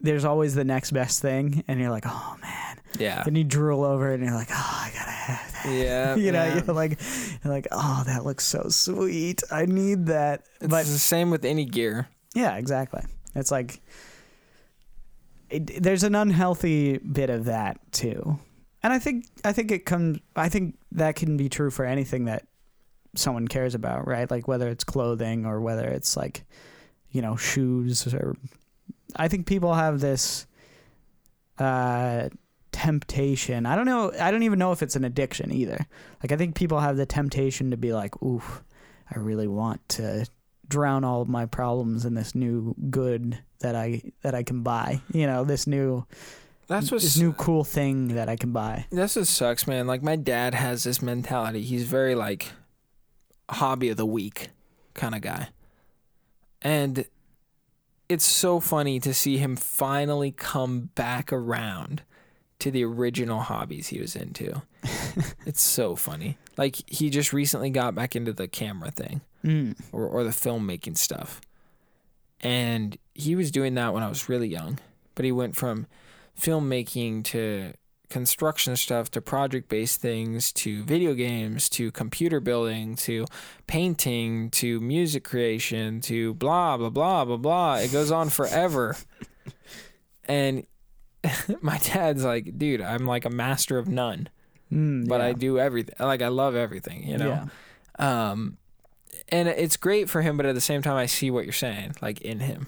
Speaker 2: there's always the next best thing and you're like, "Oh man."
Speaker 1: Yeah.
Speaker 2: And you drool over it and you're like, "Oh, I got to have that."
Speaker 1: Yeah.
Speaker 2: you know,
Speaker 1: yeah.
Speaker 2: you're like you're like, "Oh, that looks so sweet. I need that."
Speaker 1: It's
Speaker 2: but
Speaker 1: the same with any gear.
Speaker 2: yeah, exactly. It's like it, there's an unhealthy bit of that too, and I think I think it comes. I think that can be true for anything that someone cares about, right? Like whether it's clothing or whether it's like you know shoes or. I think people have this uh, temptation. I don't know. I don't even know if it's an addiction either. Like I think people have the temptation to be like, "Ooh, I really want to drown all of my problems in this new good that I that I can buy. You know, this new
Speaker 1: That's what
Speaker 2: this new cool thing that I can buy.
Speaker 1: that's what sucks, man. Like my dad has this mentality. He's very like hobby of the week kind of guy. And it's so funny to see him finally come back around to the original hobbies he was into. it's so funny. Like he just recently got back into the camera thing.
Speaker 2: Mm.
Speaker 1: or, or the filmmaking stuff. And he was doing that when I was really young, but he went from filmmaking to construction stuff to project based things to video games to computer building to painting to music creation to blah blah blah blah blah. It goes on forever. and my dad's like, dude, I'm like a master of none,
Speaker 2: Mm,
Speaker 1: but
Speaker 2: yeah.
Speaker 1: I do everything. Like I love everything, you know.
Speaker 2: Yeah.
Speaker 1: Um, and it's great for him, but at the same time, I see what you're saying, like in him.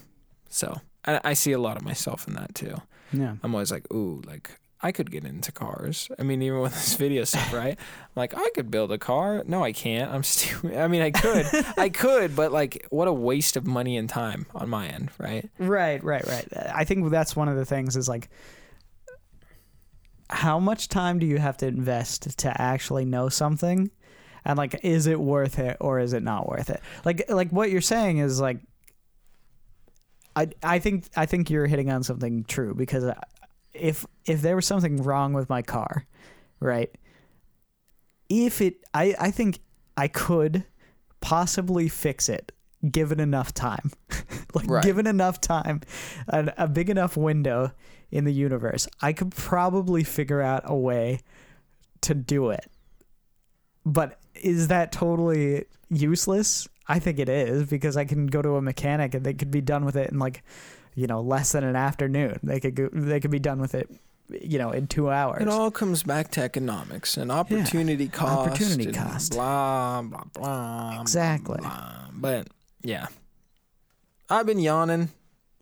Speaker 1: So I, I see a lot of myself in that too.
Speaker 2: Yeah.
Speaker 1: I'm always like, ooh, like I could get into cars. I mean, even with this video stuff, right? I'm like, I could build a car. No, I can't. I'm stupid. I mean, I could, I could, but like, what a waste of money and time on my end, right?
Speaker 2: Right, right, right. I think that's one of the things is like how much time do you have to invest to actually know something? And like is it worth it or is it not worth it? Like like what you're saying is like I I think I think you're hitting on something true because if if there was something wrong with my car, right? If it I I think I could possibly fix it given enough time. like
Speaker 1: Right.
Speaker 2: given enough time, a, a big enough window in the universe, I could probably figure out a way to do it. But is that totally useless? I think it is because I can go to a mechanic and they could be done with it in like, you know, less than an afternoon. They could go, they could be done with it, you know, in two hours.
Speaker 1: It all comes back to economics and opportunity cost.
Speaker 2: Opportunity cost.
Speaker 1: Blah blah blah.
Speaker 2: Exactly.
Speaker 1: blah, blah. But yeah, I've been yawning.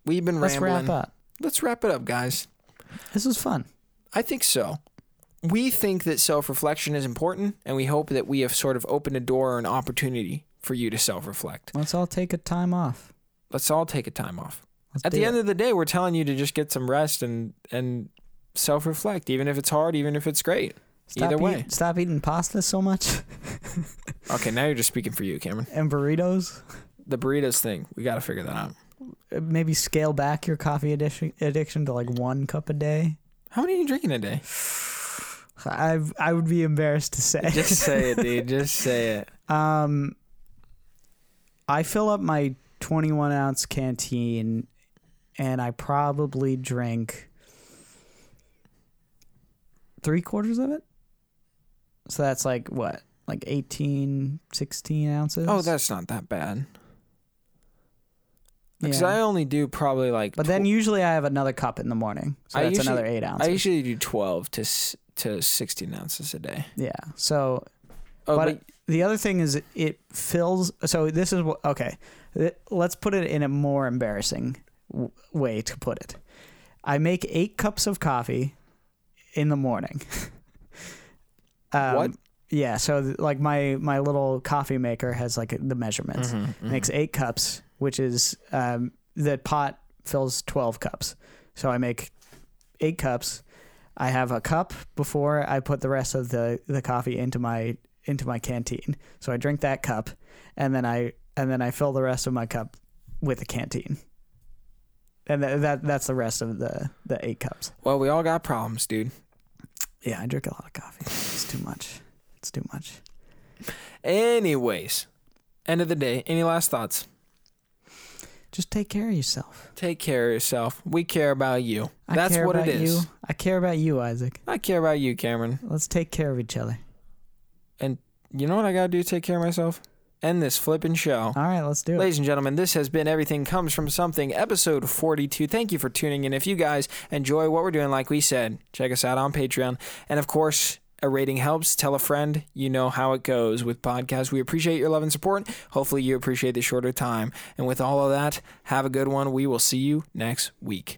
Speaker 1: We've been
Speaker 2: Let's
Speaker 1: rambling.
Speaker 2: wrap up.
Speaker 1: Let's wrap it up, guys.
Speaker 2: This was fun.
Speaker 1: I think so. We think that self reflection is important, and we hope that we have sort of opened a door or an opportunity for you to self reflect.
Speaker 2: Let's all take a time off.
Speaker 1: Let's all take a time off.
Speaker 2: Let's
Speaker 1: At the
Speaker 2: it.
Speaker 1: end of the day, we're telling you to just get some rest and and self reflect, even if it's hard, even if it's great.
Speaker 2: stop
Speaker 1: either
Speaker 2: eat-
Speaker 1: way.
Speaker 2: stop eating pasta so much
Speaker 1: Okay, now you're just speaking for you, Cameron.
Speaker 2: and burritos.
Speaker 1: The burritos thing, we got to figure that out.
Speaker 2: Uh, Maybe scale back your coffee addiction, addiction to like one cup a day.
Speaker 1: How many are you drinking a day?
Speaker 2: I I would be embarrassed to say.
Speaker 1: Just say it, dude. Just say it.
Speaker 2: Um, I fill up my 21 ounce canteen, and I probably drink three quarters of it. So that's like what, like 18, 16 ounces.
Speaker 1: Oh, that's not that bad. Because
Speaker 2: yeah.
Speaker 1: I only do probably like.
Speaker 2: But then usually I have another cup in the morning, so that's
Speaker 1: usually-
Speaker 2: another eight ounces.
Speaker 1: I usually do twelve to to sixteen ounces a day.
Speaker 2: yeah. So
Speaker 1: Oh,
Speaker 2: But-
Speaker 1: but,
Speaker 2: The other thing is it fills. So this is what. Okay, let's put it in a more embarrassing w- way to put it. I make eight cups of coffee in the morning. um,
Speaker 1: What?
Speaker 2: Yeah. So th- like my my little coffee maker has like the measurements.
Speaker 1: Mhm,
Speaker 2: It makes eight cups, which is um, the pot fills twelve cups. So I make eight cups. I have a cup before I put the rest of the, the coffee into my into my canteen. So I drink that cup, and then I and then I fill the rest of my cup with a canteen. And that, that that's the rest of the the eight cups.
Speaker 1: well, we all got problems, dude.
Speaker 2: Yeah, I drink a lot of coffee. It's too much. It's too much.
Speaker 1: Anyways, end of the day. Any last thoughts?
Speaker 2: Just take care of yourself.
Speaker 1: Take care of yourself. We care about you.
Speaker 2: I
Speaker 1: That's what it is.
Speaker 2: You. I care about you, Isaac.
Speaker 1: I care about you, Cameron.
Speaker 2: Let's take care of each other.
Speaker 1: You know what I gotta do to take care of myself? End this flipping show.
Speaker 2: All right, let's do it.
Speaker 1: Ladies and gentlemen, this has been Everything Comes From Something, episode 42. Thank you for tuning in. If you guys enjoy what we're doing, like we said, check us out on Patreon. And of course, a rating helps. Tell a friend. You know how it goes with podcasts. We appreciate your love and support. Hopefully, you appreciate the shorter time. And with all of that, have a good one. We will see you next week.